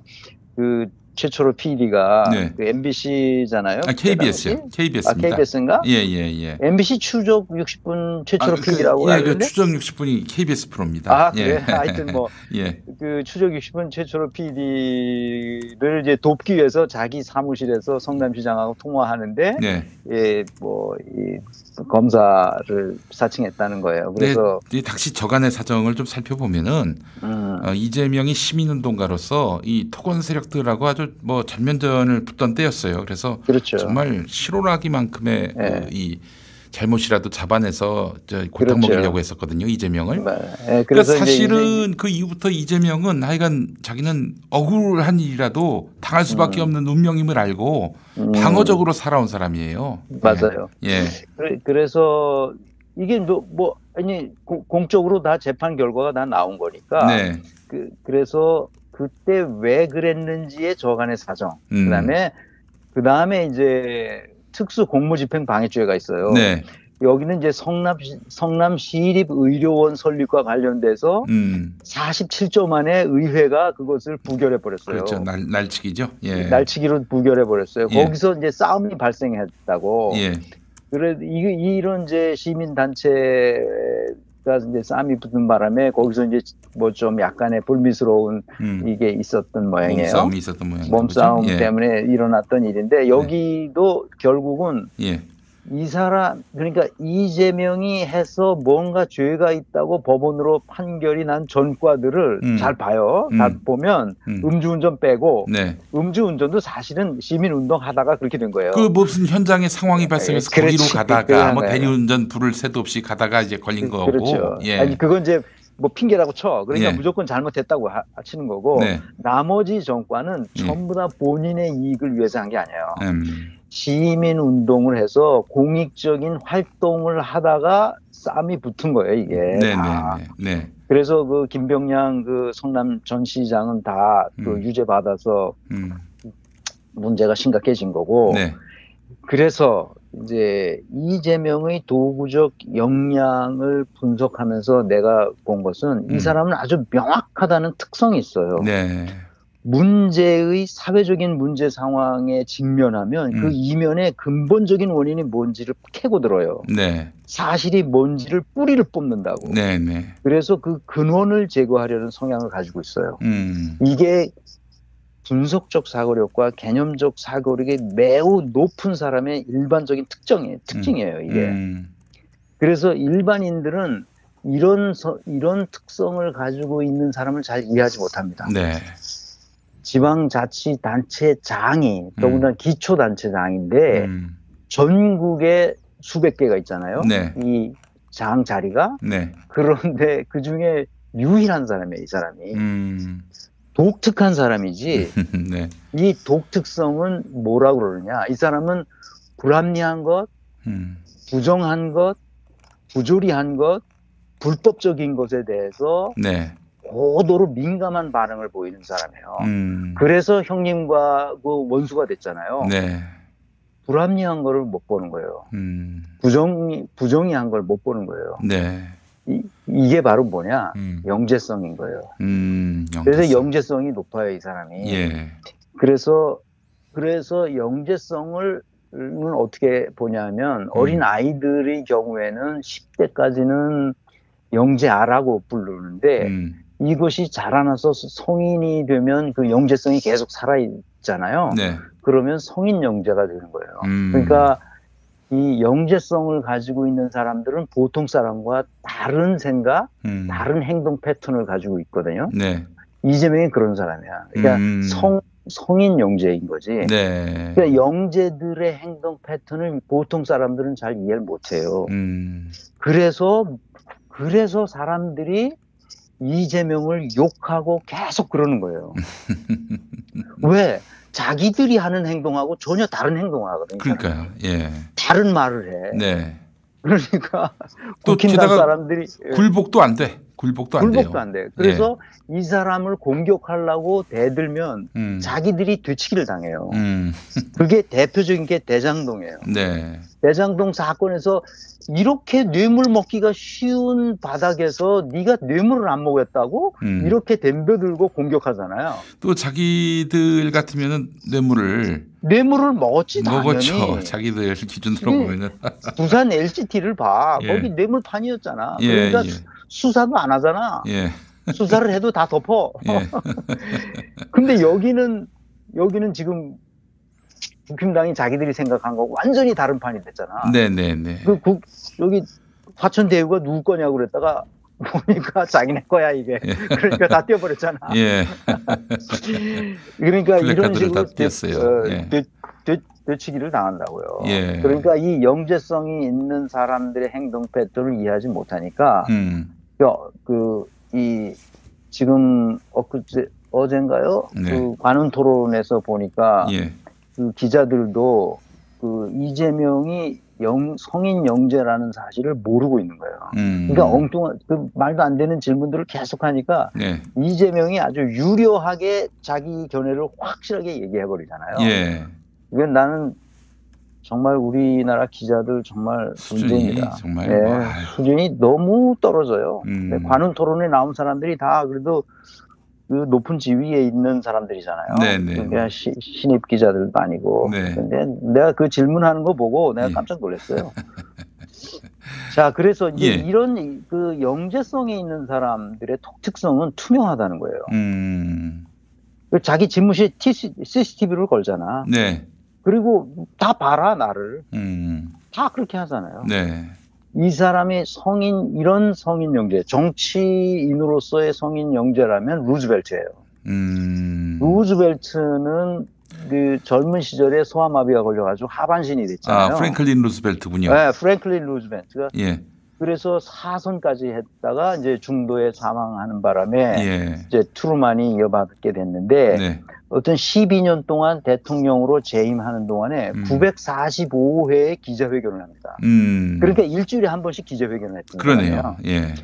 S28: 그 최초로 PD가
S14: 네.
S28: 그 MBC잖아요.
S14: 아, KBS요. KBS입니다.
S28: 아, KBS인가?
S14: 예, 예, 예.
S28: MBC 추적 60분 최초로
S14: 아, 그,
S28: PD라고
S14: 예, 그
S28: 하는데
S14: 추정 60분이 KBS 프로입니다.
S28: 아,
S14: 예.
S28: 그래? 하여튼 뭐,
S14: 예.
S28: 그 추적 60분 최초로 PD를 이제 돕기 위해서 자기 사무실에서 성남시장하고 통화하는데,
S14: 네.
S28: 예, 뭐, 이 검사를 사칭했다는 거예요. 그래서,
S14: 네, 이 당시 저간의 사정을 좀 살펴보면은
S28: 음,
S14: 어, 이재명이 시민운동가로서 이 토건 세력들하고 아주 뭐 전면전을 붙던 때였어요. 그래서
S28: 그렇죠.
S14: 정말 실오라기만큼의
S28: 예.
S14: 그이 잘못이라도 잡아내서 저 골탕
S28: 그렇죠.
S14: 먹이려고 했었거든요 이재명을.
S28: 예,
S14: 그러니까
S28: 그래서 이제
S14: 사실은 그 이후부터 이재명은 하여간 자기는 억울한 일이라도 당할 수밖에 없는 운명임을 알고
S28: 음.
S14: 방어적으로 살아온 사람이에요.
S28: 맞아요.
S14: 예.
S28: 그래- 그래서 이게 뭐, 뭐 아니 고- 공적으로 다 재판 결과가 다 나온 거니까
S14: 네.
S28: 그, 그래서 그때 왜 그랬는지의 저간의 사정
S14: 음.
S28: 그다음에 그다음에 이제 특수 공무집행 방해죄가 있어요.
S14: 네.
S28: 여기는 이제 성남 성남 시립 의료원 설립과 관련돼서
S14: 음.
S28: 47조 만에 의회가 그것을 부결해 버렸어요.
S14: 그렇죠. 날, 날치기죠. 예.
S28: 날치기로 부결해 버렸어요.
S14: 예.
S28: 거기서 이제 싸움이 발생했다고.
S14: 예.
S28: 그래 이 이런 이제 시민 단체 가 이제 싸움이 붙은 바람에 거기서 이제 뭐 좀 약간의 불미스러운
S14: 음.
S28: 이게 있었던 모양이에요.
S14: 몸싸움이 있었던 모양이죠.
S28: 몸싸움
S14: 그죠? 예.
S28: 때문에 일어났던 일인데 여기도 결국은
S14: 예.
S28: 이 사람 그러니까 이재명이 해서 뭔가 죄가 있다고 법원으로 판결이 난 전과들을
S14: 음.
S28: 잘 봐요. 다
S14: 음.
S28: 보면
S14: 음.
S28: 음주운전 빼고
S14: 네.
S28: 음주운전도 사실은 시민운동 하다가 그렇게 된 거예요.
S14: 그 무슨 현장에 상황이 발생해서
S28: 예, 그렇지.
S14: 거기로 가다가 뭐. 대리운전 불을 새도 없이 가다가 이제 걸린 거고.
S28: 그렇죠.
S14: 예.
S28: 아니 그건 이제 뭐 핑계라고 쳐. 그러니까
S14: 예.
S28: 무조건 잘못했다고 하, 치는 거고
S14: 네.
S28: 나머지 정과는 전부 다 본인의 이익을 위해서 한 게 아니에요.
S14: 음.
S28: 시민 운동을 해서 공익적인 활동을 하다가 싸움이 붙은 거예요, 이게.
S14: 네,
S28: 다.
S14: 네, 네. 네.
S28: 그래서 그 김병량 그 성남 전 시장은 다그
S14: 음.
S28: 유죄 받아서
S14: 음.
S28: 문제가 심각해진 거고.
S14: 네.
S28: 그래서 이제 이재명의 도구적 역량을 분석하면서 내가 본 것은 이
S14: 음.
S28: 사람은 아주 명확하다는 특성이 있어요.
S14: 네.
S28: 문제의 사회적인 문제 상황에 직면하면 그
S14: 음.
S28: 이면의 근본적인 원인이 뭔지를 캐고 들어요.
S14: 네.
S28: 사실이 뭔지를 뿌리를 뽑는다고.
S14: 네, 네.
S28: 그래서 그 근원을 제거하려는 성향을 가지고 있어요.
S14: 음.
S28: 이게 분석적 사고력과 개념적 사고력이 매우 높은 사람의 일반적인 특정이에요. 특징이에요, 이게.
S14: 음.
S28: 그래서 일반인들은 이런 서- 이런 특성을 가지고 있는 사람을 잘 이해하지 못합니다.
S14: 네.
S28: 지방자치단체장이 더군다나 기초단체장인데
S14: 음.
S28: 전국에 수백 개가 있잖아요.
S14: 네.
S28: 이장 자리가
S14: 네.
S28: 그런데 그 중에 유일한 사람이에요, 이 사람이.
S14: 음.
S28: 독특한 사람이지.
S14: 네.
S28: 이 독특성은 뭐라고 그러느냐? 이 사람은 불합리한 것,
S14: 음.
S28: 부정한 것, 부조리한 것, 불법적인 것에 대해서
S14: 네.
S28: 고도로 민감한 반응을 보이는 사람이에요.
S14: 음.
S28: 그래서 형님과 그 원수가 됐잖아요.
S14: 네.
S28: 불합리한 거를 못 보는 거예요.
S14: 음.
S28: 부정이 부정이한 걸 못 보는 거예요.
S14: 네.
S28: 이, 이게 바로 뭐냐? 영재성인 거예요.
S14: 음.
S28: 그래서 영재성이 높아요, 이 사람이.
S14: 예.
S28: 그래서 그래서 영재성을 은 어떻게 보냐면 어린 아이들의 경우에는 10대까지는 영재아라고 부르는데 이것이 자라나서 성인이 되면 그 영재성이 계속 살아 있잖아요.
S14: 네.
S28: 그러면 성인 영재가 되는 거예요.
S14: 음.
S28: 그러니까 이 영재성을 가지고 있는 사람들은 보통 사람과 다른 생각,
S14: 음.
S28: 다른 행동 패턴을 가지고 있거든요.
S14: 네.
S28: 이재명이 그런 사람이야. 그러니까
S14: 음.
S28: 성 성인 영재인 거지.
S14: 네.
S28: 그러니까 영재들의 행동 패턴을 보통 사람들은 잘 이해를 못해요.
S14: 음.
S28: 그래서 그래서 사람들이 이재명을 욕하고 계속 그러는 거예요. 왜? 자기들이 하는 행동하고 전혀 다른 행동을 하거든요.
S14: 그러니까요. 예.
S28: 다른 말을 해.
S14: 네.
S28: 그러니까
S14: 또 게다가
S28: 사람들이 예.
S14: 굴복도 안 돼. 굴복도 안 돼요.
S28: 굴복도 안 돼. 그래서 이 사람을 공격하려고 대들면
S14: 음.
S28: 자기들이 되치기를 당해요.
S14: 음.
S28: 그게 대표적인 게 대장동이에요.
S14: 네.
S28: 대장동 사건에서 이렇게 뇌물 먹기가 쉬운 바닥에서 네가 뇌물을 안 먹었다고
S14: 음.
S28: 이렇게 덤벼들고 공격하잖아요.
S14: 또 자기들 같으면은 뇌물을
S28: 뇌물을 먹었지
S14: 먹었죠.
S28: 당연히.
S14: 자기들 기준으로
S28: 네.
S14: 보면은.
S28: 부산 LGT를 봐.
S14: 예.
S28: 거기 뇌물판이었잖아.
S14: 예,
S28: 그러니까
S14: 예.
S28: 수사도 안 하잖아.
S14: 예.
S28: 수사를 해도 다 덮어.
S14: 예.
S28: 근데 여기는 여기는 지금 국힘당이 자기들이 생각한 거 완전히 다른 판이 됐잖아.
S14: 네, 네, 네.
S28: 그 국, 여기 화천 대유가 누구 거냐고 그랬다가 보니까 자기네 거야 이게. 그러니까 다 띄워버렸잖아.
S14: 예.
S28: 그러니까 이런 식으로
S14: 다 띄었어요.
S28: 어,
S14: 예.
S28: 되, 되, 되치기를 당한다고요.
S14: 예.
S28: 그러니까 이 영재성이 있는 사람들의 행동 패턴을 이해하지 못하니까
S14: 음.
S28: 그이 지금 엊그제 어젠가요?
S14: 네.
S28: 그 관훈 토론에서 보니까
S14: 예.
S28: 그 기자들도 그 이재명이 영, 성인 영재라는 사실을 모르고 있는 거예요.
S14: 음.
S28: 그러니까 엉뚱한 그 말도 안 되는 질문들을 계속하니까
S14: 네.
S28: 이재명이 아주 유려하게 자기 견해를 확실하게 얘기해 버리잖아요.
S14: 예.
S28: 이건 나는 정말 우리나라 기자들 정말
S14: 수준이
S28: 문제입니다.
S14: 정말
S28: 예,
S14: 뭐.
S28: 수준이 너무 떨어져요.
S14: 음.
S28: 근데 관훈 토론에 나온 사람들이 다 그래도 그 높은 지위에 있는 사람들이잖아요.
S14: 네네.
S28: 그러니까 시- 신입 기자들도 아니고.
S14: 네.
S28: 근데 내가 그 질문하는 거 보고 내가 깜짝 놀랐어요. 자, 그래서 이제
S14: 예.
S28: 이런 이- 그 영재성이 있는 사람들의 특성은 투명하다는 거예요.
S14: 음.
S28: 그 자기 집무실 CCTV를 걸잖아.
S14: 네.
S28: 그리고 다 봐라 나를
S14: 음.
S28: 다 그렇게 하잖아요.
S14: 네.
S28: 이 사람이 성인 이런 성인 영재 정치인으로서의 성인 영재라면 루즈벨트예요.
S14: 음.
S28: 루즈벨트는 그 젊은 시절에 소아마비가 걸려가지고 하반신이 됐잖아요.
S14: 아, 프랭클린 루스벨트군요.
S28: 네, 프랭클린 루즈벨트가
S14: 예.
S28: 그래서 사선까지 했다가 이제 중도에 사망하는 바람에
S14: 예.
S28: 이제 트루만이 이어받게 됐는데
S14: 네.
S28: 어떤 12년 동안 대통령으로 재임하는 동안에 945회의 기자회견을 합니다.
S14: 음.
S28: 그러니까 일주일에 한 번씩 기자회견을 했던. 거예요.
S14: 예.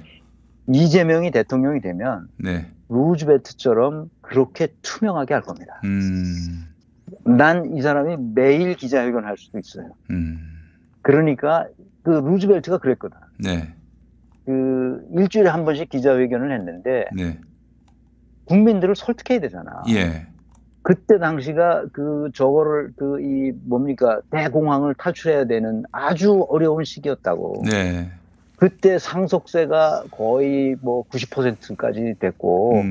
S28: 이재명이 대통령이 되면
S14: 네.
S28: 루즈벨트처럼 그렇게 투명하게 할 겁니다.
S14: 음.
S28: 난이 사람이 매일 기자회견 할 수도 있어요.
S14: 음.
S28: 그러니까 그 루즈벨트가 그랬거든.
S14: 네.
S28: 그 일주일에 한 번씩 기자회견을 했는데
S14: 네.
S28: 국민들을 설득해야 되잖아.
S14: 예.
S28: 그때 당시가 그 저거를 그 이 뭡니까 대공황을 탈출해야 되는 아주 어려운 시기였다고.
S14: 네.
S28: 그때 상속세가 거의 뭐 90%까지 됐고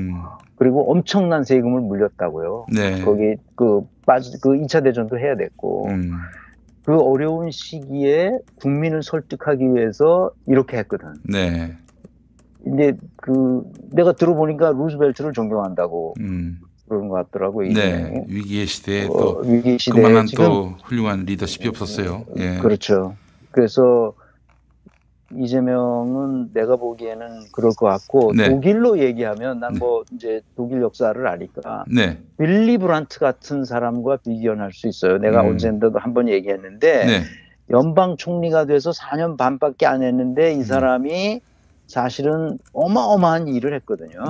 S28: 그리고 엄청난 세금을 물렸다고요.
S14: 음. 네.
S28: 거기 그 빠지 그 2차 대전도 해야 됐고
S14: 음.
S28: 그 어려운 시기에 국민을 설득하기 위해서 이렇게 했거든.
S14: 네.
S28: 근데 그 내가 들어보니까 루즈벨트를 존경한다고
S14: 음.
S28: 그런 것 같더라고.
S14: 네. 위기의 시대에
S28: 어,
S14: 또
S28: 위기 시대에
S14: 그만한
S28: 지금-
S14: 또 훌륭한 리더십이 없었어요. 예.
S28: 그렇죠. 그래서 이재명은 내가 보기에는 그럴 것 같고
S14: 네.
S28: 독일로 얘기하면 난뭐 이제 독일 역사를 아니까
S14: 네.
S28: 빌리 브란트 같은 사람과 비견할 수 있어요. 내가
S14: 음.
S28: 언젠가도 한 번 얘기했는데
S14: 네.
S28: 연방 총리가 돼서 4년 반밖에 안 했는데 이 사람이 사실은 어마어마한 일을 했거든요.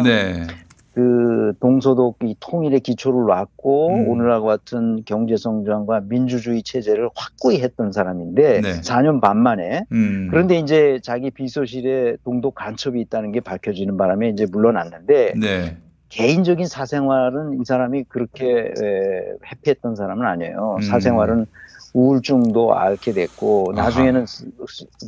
S14: 네.
S28: 그 동서독 이 통일의 기초를 놨고
S14: 음.
S28: 오늘과 같은 경제 성장과 민주주의 체제를 확고히 했던 사람인데
S14: 네.
S28: 4년 반 만에
S14: 음.
S28: 그런데 이제 자기 비서실에 동독 간첩이 있다는 게 밝혀지는 바람에 이제 물러났는데
S14: 네.
S28: 개인적인 사생활은 이 사람이 그렇게 에, 해피했던 사람은 아니에요.
S14: 음.
S28: 사생활은 우울증도 앓게 됐고
S14: 아하.
S28: 나중에는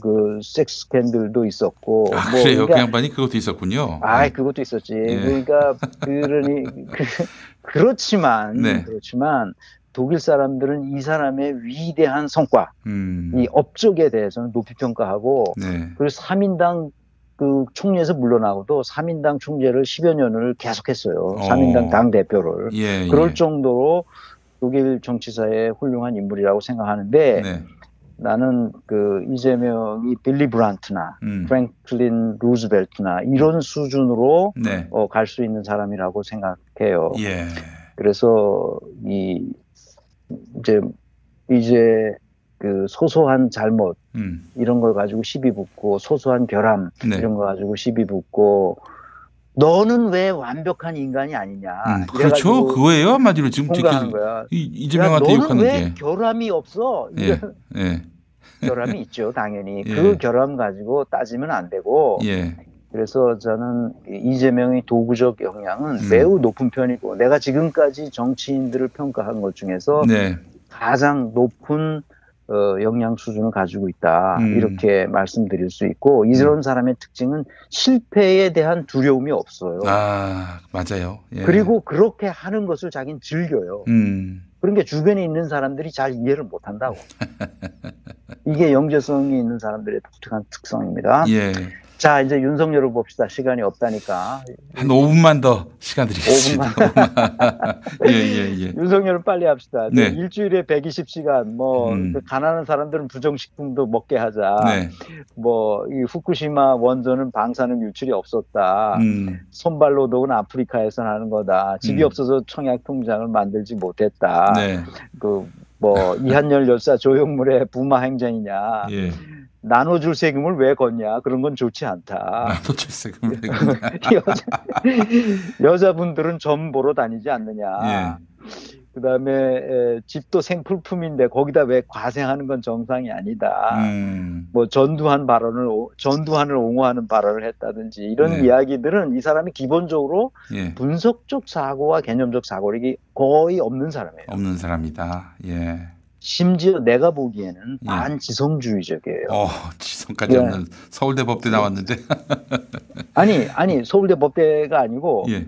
S28: 그 섹스 스캔들도 있었고
S14: 아,
S28: 뭐
S14: 그래요. 그
S28: 그러니까
S14: 양반이 그것도 있었군요.
S28: 아, 그것도 있었지.
S14: 예.
S28: 그러니까 그러니 그, 그렇지만
S14: 네.
S28: 그렇지만 독일 사람들은 이 사람의 위대한 성과,
S14: 음.
S28: 이 업적에 대해서는 높이 평가하고
S14: 네.
S28: 그리고 3인당 그 총리에서 물러나고도 3인당 총재를 10여 년을 계속했어요.
S14: 어.
S28: 3인당 당 대표를.
S14: 예,
S28: 그럴
S14: 예.
S28: 정도로 독일 정치사의 훌륭한 인물이라고 생각하는데
S14: 네.
S28: 나는 그 이재명이 빌리 브란트나
S14: 음.
S28: 프랭클린 루즈벨트나 이런 수준으로
S14: 네.
S28: 어, 갈 수 있는 사람이라고 생각해요.
S14: 예.
S28: 그래서 이 이제 이제 그 소소한 잘못
S14: 음.
S28: 이런 걸 가지고 시비 붙고 소소한 결함
S14: 네.
S28: 이런 거 가지고 시비 붙고 너는 왜 완벽한 인간이 아니냐
S14: 음, 그렇죠. 그거예요. 한마디로 지금 특히
S28: 거야.
S14: 이, 이재명한테
S28: 야,
S14: 욕하는
S28: 너는 왜
S14: 게.
S28: 결함이 없어?
S14: 예. 예.
S28: 결함이 있죠, 당연히.
S14: 예.
S28: 그 결함 가지고 따지면 안 되고.
S14: 예.
S28: 그래서 저는 이재명의 도구적 영향은
S14: 음.
S28: 매우 높은 편이고, 내가 지금까지 정치인들을 평가한 것 중에서
S14: 네.
S28: 가장 높은 어, 영향 수준을 가지고 있다.
S14: 음.
S28: 이렇게 말씀드릴 수 있고, 이런 사람의 특징은 실패에 대한 두려움이 없어요.
S14: 아, 맞아요. 예.
S28: 그리고 그렇게 하는 것을 자기는 즐겨요.
S14: 음.
S28: 그러니까 주변에 있는 사람들이 잘 이해를 못 한다고. 이게 영재성이 있는 사람들의 독특한 특성입니다.
S14: 예.
S28: 자, 이제 윤석열을 봅시다. 시간이 없다니까.
S14: 한 5분만 더 시간 드리겠습니다. 5분만. 예, 예, 예.
S28: 윤석열을 빨리 합시다.
S14: 네.
S28: 일주일에 120시간, 뭐,
S14: 음.
S28: 그 가난한 사람들은 부정식품도 먹게 하자.
S14: 네.
S28: 뭐, 이 후쿠시마 원전은 방사능 유출이 없었다.
S14: 음.
S28: 손발노동은 아프리카에서 하는 거다. 집이
S14: 음.
S28: 없어서 청약 통장을 만들지 못했다.
S14: 네.
S28: 그, 뭐, 이한열 열사 조형물의 부마 행정이냐.
S14: 예.
S28: 나눠줄 세금을 왜 걷냐. 그런 건 좋지 않다.
S14: 나눠줄 세금을
S28: 여자, 여자분들은 점 보러 다니지 않느냐.
S14: 예.
S28: 그 다음에 집도 생필품인데 거기다 왜 과생하는 건 정상이 아니다.
S14: 음.
S28: 뭐 전두환 발언을 오- 전두환을 옹호하는 발언을 했다든지 이런
S14: 네.
S28: 이야기들은 이 사람이 기본적으로
S14: 예.
S28: 분석적 사고와 개념적 사고력이 거의 없는 사람이에요.
S14: 없는 사람이다. 예.
S28: 심지어 내가 보기에는
S14: 예.
S28: 반지성주의적이에요.
S14: 어, 지성까지
S28: 예.
S14: 없는 서울대 법대 나왔는데.
S28: 아니 아니 서울대 법대가 아니고
S14: 예.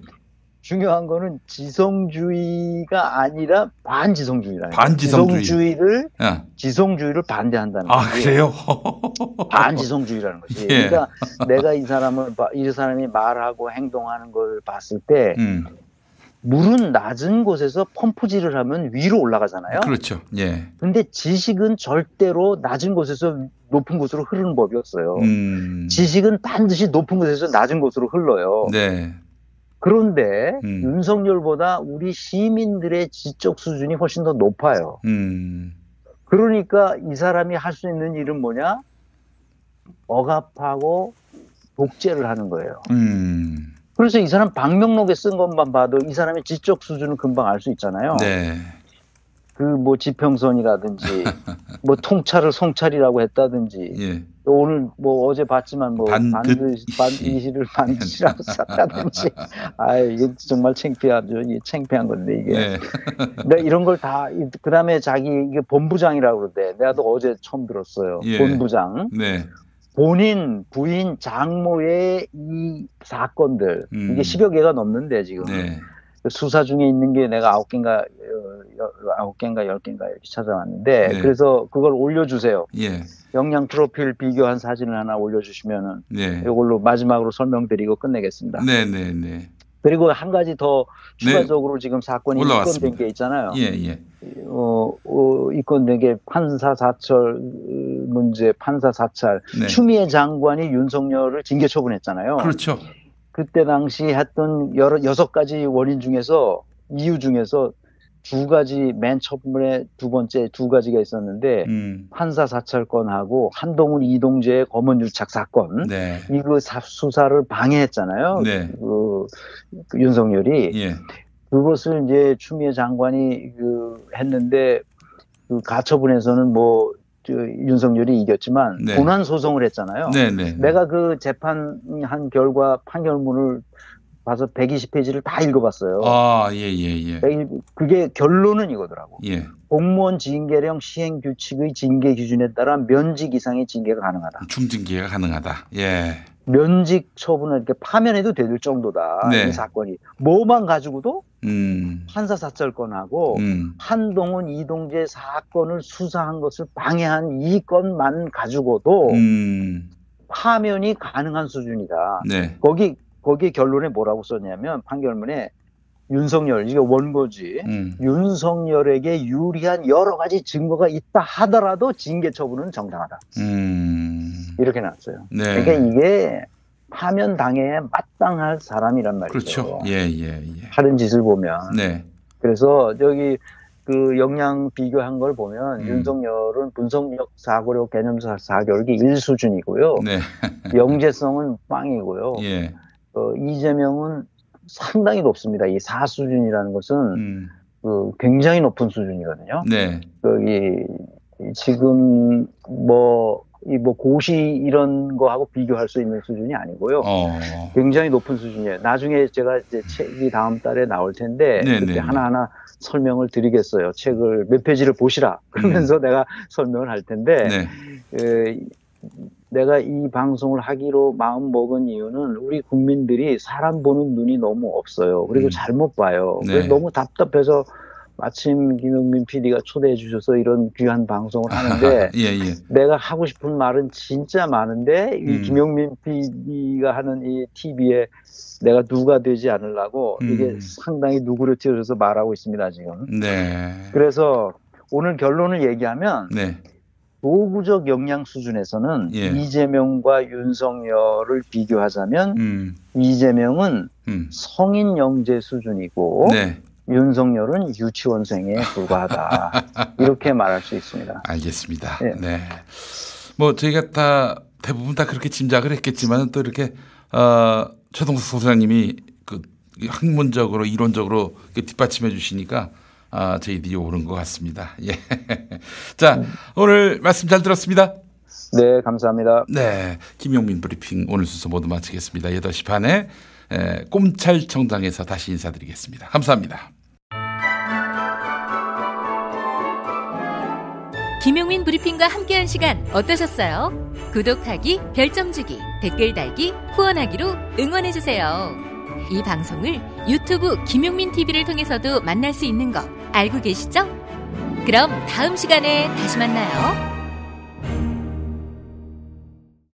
S28: 중요한 거는 지성주의가 아니라 반지성주의라는 거예요.
S14: 반지성주의.
S28: 지성주의를
S14: 야.
S28: 지성주의를 반대한다는
S14: 아,
S28: 거지.
S14: 그래요?
S28: 반지성주의라는 거지.
S14: 예.
S28: 그러니까 내가 이 사람을 봐- 이 사람이 말하고 행동하는 걸 봤을 때
S14: 음.
S28: 물은 낮은 곳에서 펌프질을 하면 위로 올라가잖아요.
S14: 그렇죠. 예.
S28: 근데 지식은 절대로 낮은 곳에서 높은 곳으로 흐르는 법이 없어요.
S14: 음.
S28: 지식은 반드시 높은 곳에서 낮은 곳으로 흘러요.
S14: 네.
S28: 그런데
S14: 음.
S28: 윤석열보다 우리 시민들의 지적 수준이 훨씬 더 높아요.
S14: 음.
S28: 그러니까 이 사람이 할 수 있는 일은 뭐냐? 억압하고 독재를 하는 거예요.
S14: 음.
S28: 그래서 이 사람 방명록에 쓴 것만 봐도 이 사람의 지적 수준을 금방 알 수 있잖아요.
S14: 네.
S28: 그 뭐 지평선이라든지 뭐 통찰을 성찰이라고 했다든지
S14: 예.
S28: 오늘 뭐 어제 봤지만 뭐
S14: 반듯
S28: 반드시 반드시를 반드시라고 썼다든지 아 이게 정말 창피하죠. 이게 창피한 건데 이게
S14: 네.
S28: 내가 이런 걸 다 그다음에 자기 이게 본부장이라고 그러대. 내가 또 어제 처음 들었어요.
S14: 예.
S28: 본부장.
S14: 네.
S28: 본인, 부인, 장모의 이 사건들
S14: 음.
S28: 이게 10여 개가 넘는데 지금
S14: 네.
S28: 수사 중에 있는 게 내가 아홉 개인가 어, 여- 아홉 개인가 열 개인가 이렇게 찾아왔는데
S14: 네.
S28: 그래서 그걸 올려주세요.
S14: 예.
S28: 영양 프로필 비교한 사진을 하나 올려주시면은
S14: 네.
S28: 이걸로 마지막으로 설명드리고 끝내겠습니다.
S14: 네, 네, 네.
S28: 그리고 한 가지 더
S14: 네.
S28: 추가적으로 지금 사건이
S14: 올라왔습니다.
S28: 입건된 게 있잖아요.
S14: 예, 예.
S28: 어, 어, 입건된 게 판사 사철 어, 문제, 판사 사찰.
S14: 네.
S28: 추미애 장관이 윤석열을 징계 처분했잖아요.
S14: 그렇죠.
S28: 그때 당시 했던 여러 여섯 가지 원인 중에서 이유 중에서 두 가지 맨 처음에 두 번째 두 가지가 있었는데
S14: 음.
S28: 판사 사찰권하고 한동훈 이동재의 검언 유착 사건
S14: 네.
S28: 이거 사- 수사를 방해했잖아요.
S14: 네.
S28: 그, 그 윤석열이
S14: 예.
S28: 그것을 이제 추미애 장관이 그 했는데 그 가처분에서는 뭐 저, 윤석열이 이겼지만
S14: 네.
S28: 본안 소송을 했잖아요.
S14: 네, 네.
S28: 내가 그 재판한 결과 판결문을 봐서 120페이지를 다 읽어봤어요.
S14: 아, 예, 예, 예.
S28: 그게 결론은 이거더라고.
S14: 예.
S28: 공무원 징계령 시행 규칙의 징계 기준에 따라 면직 이상의 징계가 가능하다.
S14: 중징계가 가능하다. 예.
S28: 면직 처분을 이렇게 파면해도 될 정도다.
S14: 네.
S28: 이 사건이. 뭐만 가지고도
S14: 음.
S28: 판사 사찰권하고
S14: 음.
S28: 한동훈 이동재 사건을 수사한 것을 방해한 이 건만 가지고도
S14: 음.
S28: 파면이 가능한 수준이다.
S14: 네.
S28: 거기 거기 결론에 뭐라고 썼냐면 판결문에 윤석열 이게 원고지
S14: 음.
S28: 윤석열에게 유리한 여러 가지 증거가 있다 하더라도 징계 처분은 정당하다
S14: 음.
S28: 이렇게 나왔어요.
S14: 네.
S28: 그러니까 이게 파면 당해에 마땅할 사람이란 말이죠.
S14: 그렇죠. 예, 예, 예.
S28: 하는 짓을 보면
S14: 네.
S28: 그래서 저기 그 역량 비교한 걸 보면
S14: 음.
S28: 윤석열은 분석력 사고력 개념 사- 사교육이 1수준이고요.
S14: 네.
S28: 영재성은 빵이고요.
S14: 예.
S28: 어, 이재명은 상당히 높습니다. 이 4수준이라는 것은 그 굉장히 높은 수준이거든요.
S14: 음. 네.
S28: 거기 지금 뭐 이 뭐 고시 이런 거하고 비교할 수 있는 수준이 아니고요.
S14: 어.
S28: 굉장히 높은 수준이에요. 나중에 제가 이제 책이 다음 달에 나올 텐데
S14: 네,
S28: 그때
S14: 네,
S28: 하나하나 설명을 드리겠어요. 책을 몇 페이지를 보시라. 그러면서 내가 설명을 할 텐데
S14: 네.
S28: 에, 내가 이 방송을 하기로 마음 먹은 이유는 우리 국민들이 사람 보는 눈이 너무 없어요. 그리고 잘못 봐요.
S14: 네.
S28: 너무 답답해서 마침 김용민 PD가 초대해 주셔서 이런 귀한 방송을 하는데
S14: 예, 예.
S28: 내가 하고 싶은 말은 진짜 많은데 이
S14: 음.
S28: 김용민 PD가 하는 이 TV에 내가 누가 되지 않으려고
S14: 음.
S28: 이게 상당히 누구르트여서 말하고 있습니다 지금.
S14: 네.
S28: 그래서 오늘 결론을 얘기하면
S14: 네.
S28: 도구적 역량 수준에서는
S14: 예.
S28: 이재명과 윤석열을 비교하자면
S14: 음.
S28: 이재명은
S14: 음.
S28: 성인 영재 수준이고
S14: 네.
S28: 윤석열은 유치원생에 불과하다 이렇게 말할 수 있습니다.
S14: 알겠습니다.
S28: 예.
S14: 네. 뭐 저희가 다 대부분 다 그렇게 짐작을 했겠지만 또 이렇게 어, 최동석 소장님이 그 학문적으로 이론적으로 그 뒷받침해 주시니까 아, 저희들이 오른 것 같습니다. 예. 자, 오늘 말씀 잘 들었습니다.
S28: 네, 감사합니다.
S14: 네. 김용민 브리핑 오늘 순서 모두 마치겠습니다. 8시 반에 에, 꼼찰청장에서 다시 인사드리겠습니다. 감사합니다.
S13: 김용민 브리핑과 함께한 시간 어떠셨어요? 구독하기, 별점 주기, 댓글 달기, 후원하기로 응원해주세요. 이 방송을 유튜브 김용민 TV를 통해서도 만날 수 있는 거 알고 계시죠? 그럼 다음 시간에 다시 만나요.